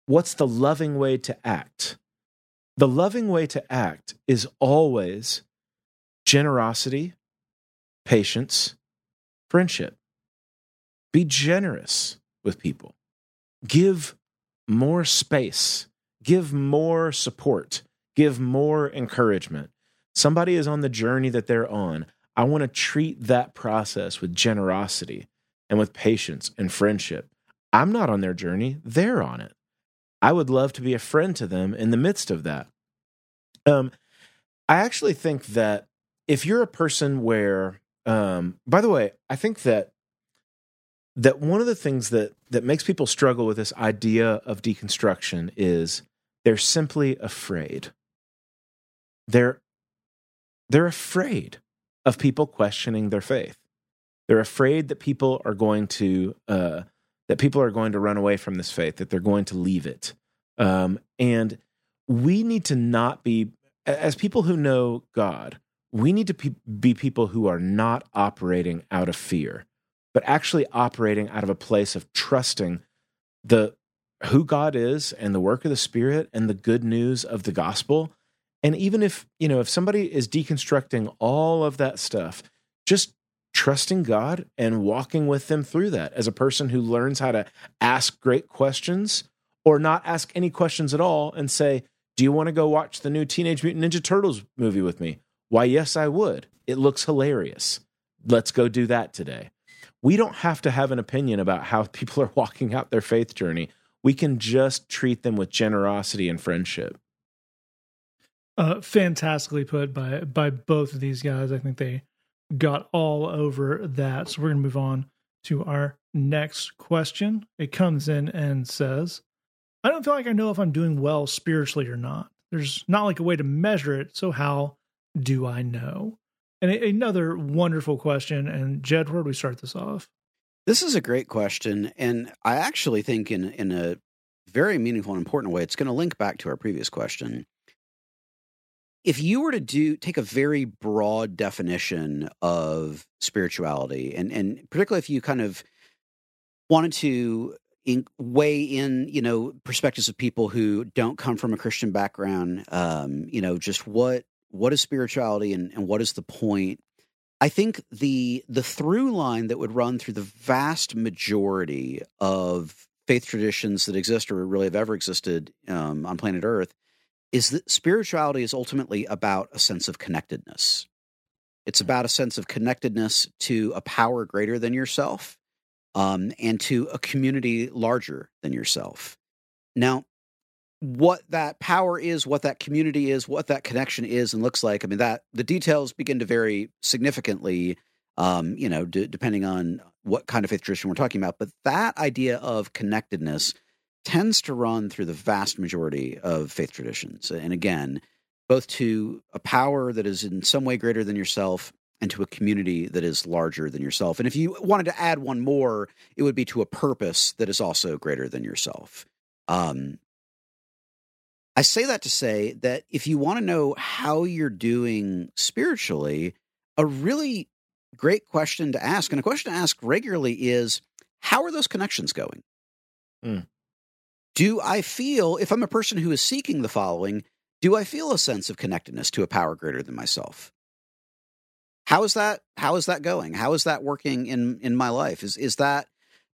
[SPEAKER 3] what's the loving way to act? The loving way to act is always generosity, patience, friendship. Be generous with people. Give more space. Give more support. Give more encouragement. Somebody is on the journey that they're on. I want to treat that process with generosity and with patience and friendship. I'm not on their journey, they're on it. I would love to be a friend to them in the midst of that. Um, I actually think that if you're a person where, um, by the way, I think that that one of the things that that makes people struggle with this idea of deconstruction is they're simply afraid. They're they're afraid of people questioning their faith. They're afraid that people are going to uh, that people are going to run away from this faith, that they're going to leave it. Um, and we need to not be as people who know God. We need to pe- be people who are not operating out of fear, but actually operating out of a place of trusting the who God is and the work of the Spirit and the good news of the gospel. And even if, you know, if somebody is deconstructing all of that stuff, just trusting God and walking with them through that as a person who learns how to ask great questions or not ask any questions at all and say, Do you want to go watch the new Teenage Mutant Ninja Turtles movie with me? Why, yes, I would. It looks hilarious. Let's go do that today. We don't have to have an opinion about how people are walking out their faith journey we can just treat them with generosity and friendship.
[SPEAKER 1] Uh, fantastically put by by both of these guys. I think they got all over that. So we're to move on to our next question. It comes in and says, "I don't feel like I know if I'm doing well spiritually or not. There's not like a way to measure it. So how do I know?" And a- another wonderful question. And Jed, where do we start this off?
[SPEAKER 2] This is a great question, and I actually think in in a very meaningful and important way, it's going to link back to our previous question. If you were to do take a very broad definition of spirituality, and and particularly if you kind of wanted to in, weigh in, you know, perspectives of people who don't come from a Christian background, um, you know, just what what is spirituality and, and what is the point I think the the through line that would run through the vast majority of faith traditions that exist or really have ever existed um, on planet Earth is that spirituality is ultimately about a sense of connectedness. It's about a sense of connectedness to a power greater than yourself um, and to a community larger than yourself. Now, what that power is, what that community is, what that connection is and looks like. I mean, that the details begin to vary significantly, um, you know, d- depending on what kind of faith tradition we're talking about. But that idea of connectedness tends to run through the vast majority of faith traditions. And again, both to a power that is in some way greater than yourself and to a community that is larger than yourself. And if you wanted to add one more, it would be to a purpose that is also greater than yourself. Um, I say that to say that if you want to know how you're doing spiritually, a really great question to ask, and a question to ask regularly is how are those connections going?
[SPEAKER 3] Mm.
[SPEAKER 2] Do I feel, if I'm a person who is seeking the following, do I feel a sense of connectedness to a power greater than myself? How is that? How is that going? How is that working in in my life? Is is that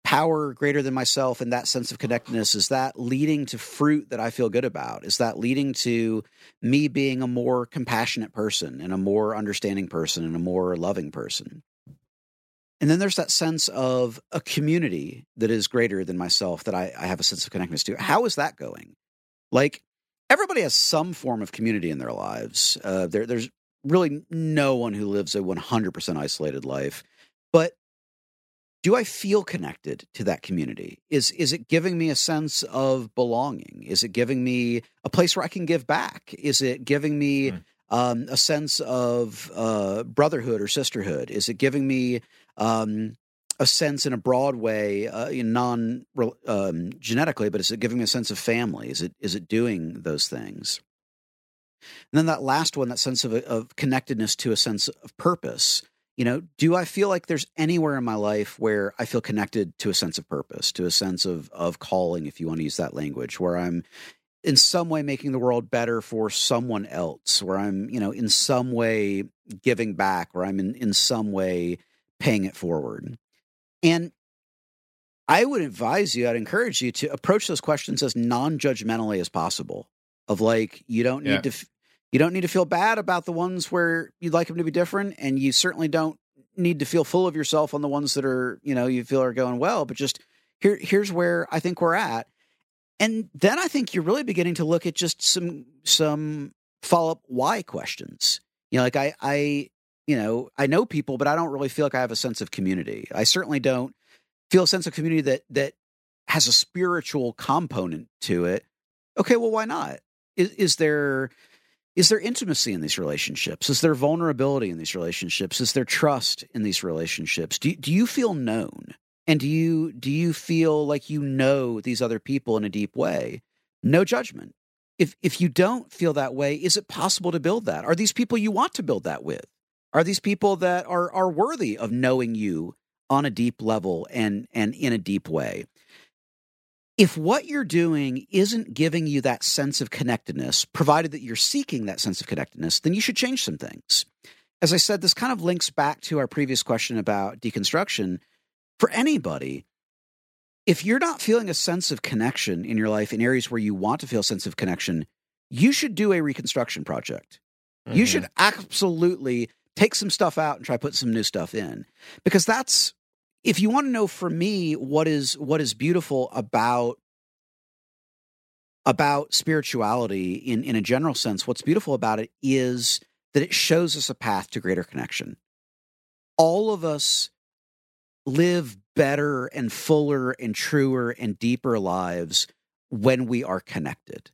[SPEAKER 2] power greater than myself and that sense of connectedness is that leading to fruit that i feel good about? Is that leading to me being a more compassionate person and a more understanding person and a more loving person? And then there's that sense of a community that is greater than myself that i, I have a sense of connectedness to. How is that going? Like everybody has some form of community in their lives. Uh, there, there's really no one who lives a 100% isolated life. But do I feel connected to that community? Is is it giving me a sense of belonging? Is it giving me a place where I can give back? Is it giving me mm. um, a sense of uh, brotherhood or sisterhood? Is it giving me um, a sense in a broad way, uh, non um, genetically, but is it giving me a sense of family? Is it is it doing those things? And then that last one, that sense of, of connectedness to a sense of purpose you know, do I feel like there's anywhere in my life where I feel connected to a sense of purpose, to a sense of of calling, if you want to use that language, where I'm in some way making the world better for someone else, where I'm, you know, in some way giving back, where I'm in, in some way paying it forward. And I would advise you, I'd encourage you to approach those questions as non-judgmentally as possible. Of like, you don't need yeah. to you don't need to feel bad about the ones where you'd like them to be different, and you certainly don't need to feel full of yourself on the ones that are, you know, you feel are going well, but just here here's where I think we're at. And then I think you're really beginning to look at just some some follow up why questions. You know, like I I you know, I know people, but I don't really feel like I have a sense of community. I certainly don't feel a sense of community that that has a spiritual component to it. Okay, well, why not? Is, is there is there intimacy in these relationships? Is there vulnerability in these relationships? Is there trust in these relationships? Do do you feel known? And do you do you feel like you know these other people in a deep way? No judgment. If if you don't feel that way, is it possible to build that? Are these people you want to build that with? Are these people that are are worthy of knowing you on a deep level and and in a deep way? If what you're doing isn't giving you that sense of connectedness, provided that you're seeking that sense of connectedness, then you should change some things. As I said, this kind of links back to our previous question about deconstruction for anybody, if you're not feeling a sense of connection in your life in areas where you want to feel a sense of connection, you should do a reconstruction project. Mm-hmm. You should absolutely take some stuff out and try put some new stuff in. Because that's if you want to know for me what is what is beautiful about about spirituality in in a general sense, what's beautiful about it is that it shows us a path to greater connection. All of us live better and fuller and truer and deeper lives when we are connected.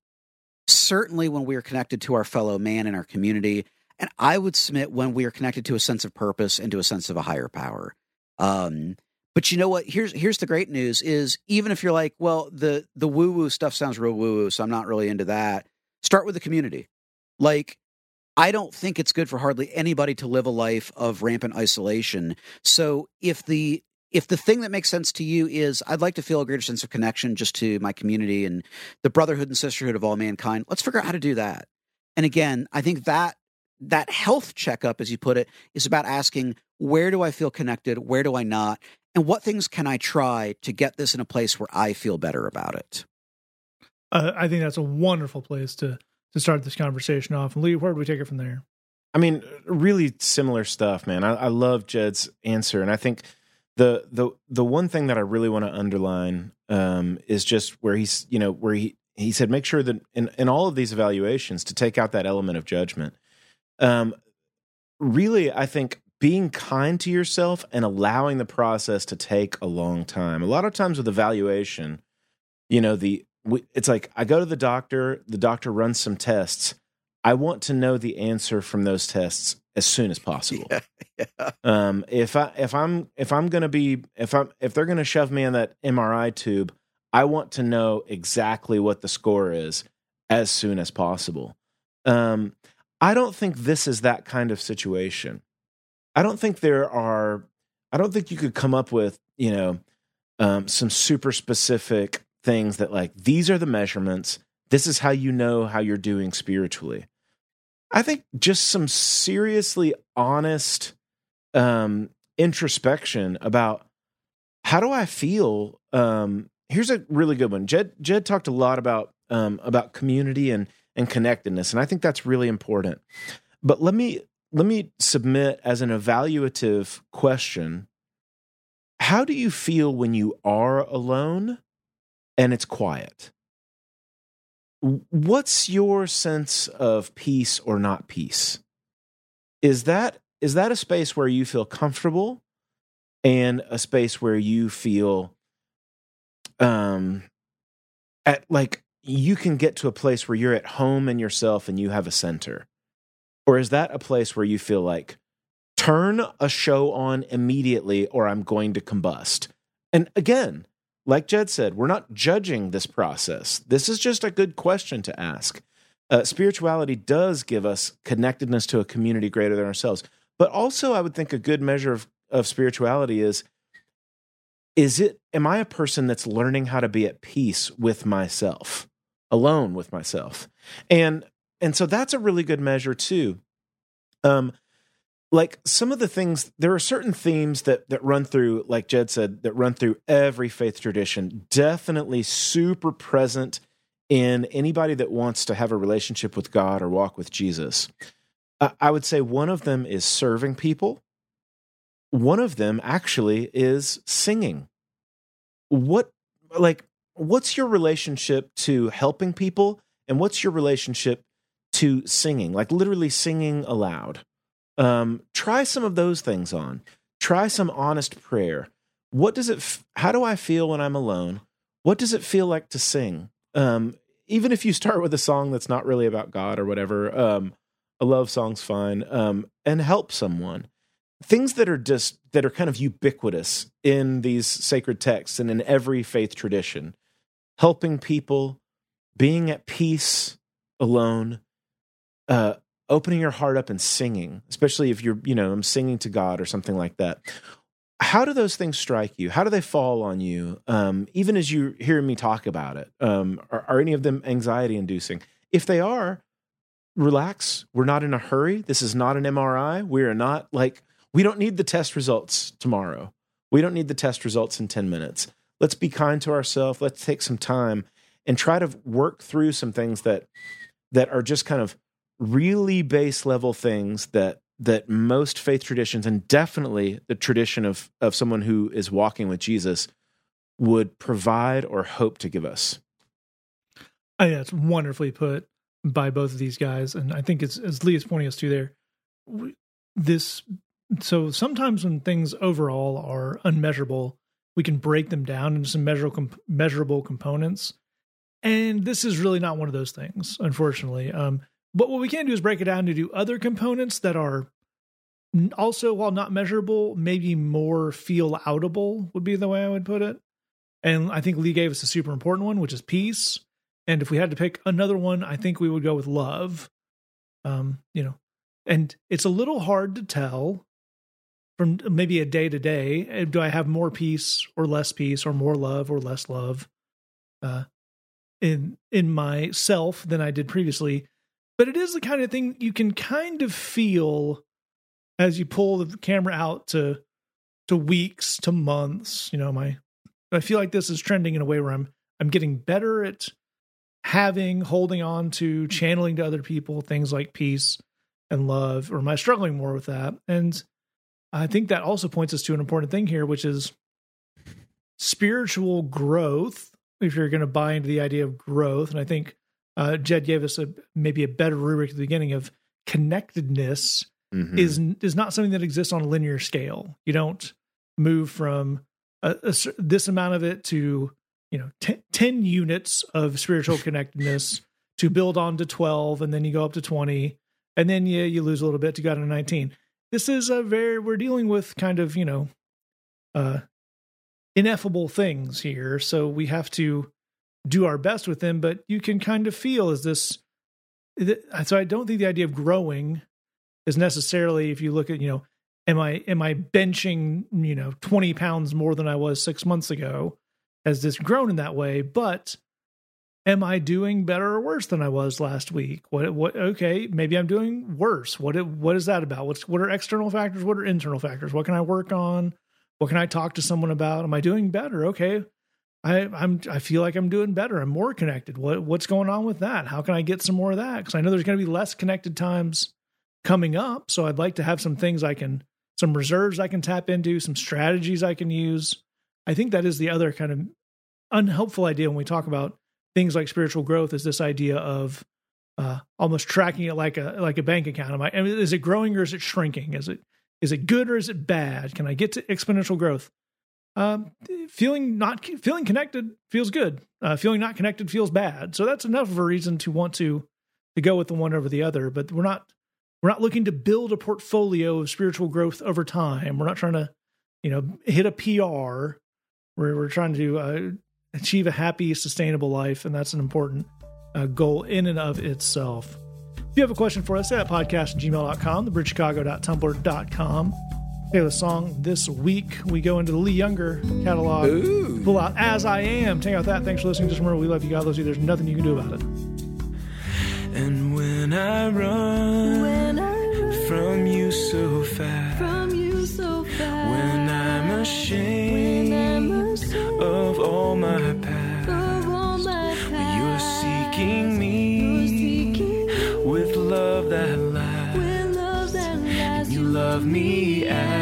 [SPEAKER 2] Certainly, when we are connected to our fellow man in our community. And I would submit when we are connected to a sense of purpose and to a sense of a higher power. Um, but you know what? Here's here's the great news: is even if you're like, well, the the woo woo stuff sounds real woo woo, so I'm not really into that. Start with the community. Like I don't think it's good for hardly anybody to live a life of rampant isolation. So if the if the thing that makes sense to you is I'd like to feel a greater sense of connection just to my community and the brotherhood and sisterhood of all mankind, let's figure out how to do that. And again, I think that that health checkup, as you put it, is about asking where do I feel connected, where do I not, and what things can I try to get this in a place where I feel better about it.
[SPEAKER 1] Uh, I think that's a wonderful place to to start this conversation off. And Lee, where do we take it from there?
[SPEAKER 3] I mean, really similar stuff, man. I, I love Jed's answer, and I think the the the one thing that I really want to underline um, is just where he's you know where he he said make sure that in in all of these evaluations to take out that element of judgment. Um, really, I think being kind to yourself and allowing the process to take a long time. A lot of times with evaluation, you know the it's like I go to the doctor, the doctor runs some tests. I want to know the answer from those tests as soon as possible. Yeah, yeah. Um, if I if I'm if I'm gonna be if I'm if they're gonna shove me in that MRI tube, I want to know exactly what the score is as soon as possible. Um, I don't think this is that kind of situation. I don't think there are. I don't think you could come up with you know um, some super specific things that like these are the measurements. This is how you know how you're doing spiritually. I think just some seriously honest um, introspection about how do I feel. Um, here's a really good one. Jed Jed talked a lot about um, about community and and connectedness, and I think that's really important. But let me let me submit as an evaluative question: How do you feel when you are alone and it's quiet? what's your sense of peace or not peace? Is that is that a space where you feel comfortable and a space where you feel um at like you can get to a place where you're at home in yourself and you have a center? Or is that a place where you feel like turn a show on immediately or I'm going to combust? And again, like Jed said, we're not judging this process. This is just a good question to ask. Uh, spirituality does give us connectedness to a community greater than ourselves. But also, I would think a good measure of, of spirituality is is it am I a person that's learning how to be at peace with myself, alone with myself? And and so that's a really good measure too. Um, like some of the things there are certain themes that that run through like jed said that run through every faith tradition definitely super present in anybody that wants to have a relationship with god or walk with jesus. I would say one of them is serving people. One of them actually is singing. What like what's your relationship to helping people and what's your relationship to singing like literally singing aloud. Um try some of those things on. Try some honest prayer. What does it f- how do i feel when i'm alone? What does it feel like to sing? Um even if you start with a song that's not really about god or whatever um a love song's fine um and help someone. Things that are just that are kind of ubiquitous in these sacred texts and in every faith tradition. Helping people being at peace alone uh opening your heart up and singing especially if you're you know i'm singing to god or something like that. How do those things strike you? How do they fall on you? Um even as you hear me talk about it um are, are any of them anxiety inducing? If they are relax. We're not in a hurry. This is not an mri we are not like we don't need the test results tomorrow. We don't need the test results in 10 minutes. Let's be kind to ourselves. Let's take some time and try to work through some things that that are just kind of really base level things that that most faith traditions and definitely the tradition of of someone who is walking with Jesus would provide or hope to give us.
[SPEAKER 1] I think that's wonderfully put by both of these guys, and I think it's as Lee is pointing us to there. This so sometimes when things overall are unmeasurable, we can break them down into some measurable measurable components. And this is really not one of those things, unfortunately. Um, but what we can do is break it down to do other components that are also, while not measurable, maybe more feel outable would be the way I would put it. And I think Lee gave us a super important one, which is peace. And if we had to pick another one, I think we would go with love. Um, you know, and it's a little hard to tell from maybe a day to day eh, do i have more peace or less peace or more love or less love uh in in myself than i did previously but it is the kind of thing you can kind of feel as you pull the camera out to to weeks to months you know my i feel like this is trending in a way where i'm i'm getting better at having holding on to channeling to other people things like peace and love or am i struggling more with that and I think that also points us to an important thing here, which is spiritual growth. If you're going to buy into the idea of growth, and I think uh, Jed gave us a maybe a better rubric at the beginning of connectedness mm-hmm. is is not something that exists on a linear scale. You don't move from a, a, this amount of it to you know t- 10 units of spiritual connectedness to build on to 12 and then you go up to 20 and then you you lose a little bit to go to 19 this is a very we're dealing with kind of you know uh ineffable things here so we have to do our best with them but you can kind of feel is this so i don't think the idea of growing is necessarily if you look at you know am i am i benching you know 20 pounds more than i was six months ago has this grown in that way but am I doing better or worse than I was last week? What what okay, maybe I'm doing worse. What what is that about? What's what are external factors? What are internal factors? What can I work on? What can I talk to someone about? Am I doing better? Okay. I I'm I feel like I'm doing better. I'm more connected. What what's going on with that? How can I get some more of that? Cuz I know there's going to be less connected times coming up, so I'd like to have some things I can some reserves I can tap into, some strategies I can use. I think that is the other kind of unhelpful idea when we talk about things like spiritual growth is this idea of uh, almost tracking it like a like a bank account. Am I, is it growing or is it shrinking? Is it is it good or is it bad? Can I get to exponential growth? Um, feeling not feeling connected feels good. Uh, feeling not connected feels bad. So that's enough of a reason to want to to go with the one over the other. But we're not we're not looking to build a portfolio of spiritual growth over time. We're not trying to you know hit a PR. We're we're trying to uh, achieve a happy, sustainable life. And that's an important uh, goal in and of itself. If you have a question for us, at podcast@gmail.com, thebridgechicago.tumblr.com. Okay, the song this week, we go into the Lee Younger catalog. Ooh. Pull out As I Am. Take out that. Thanks for listening. Just remember, we love you. God loves you. There's nothing you can do about it.
[SPEAKER 4] And when I run, when I run from you so fast, from you so fast, when I'm ashamed, when I'm ashamed of all my past, all my past when you're seeking me, you're with love that lasts, with love that lasts, you love me as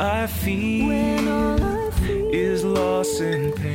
[SPEAKER 4] I feel,
[SPEAKER 5] when all I feel
[SPEAKER 4] is loss and pain.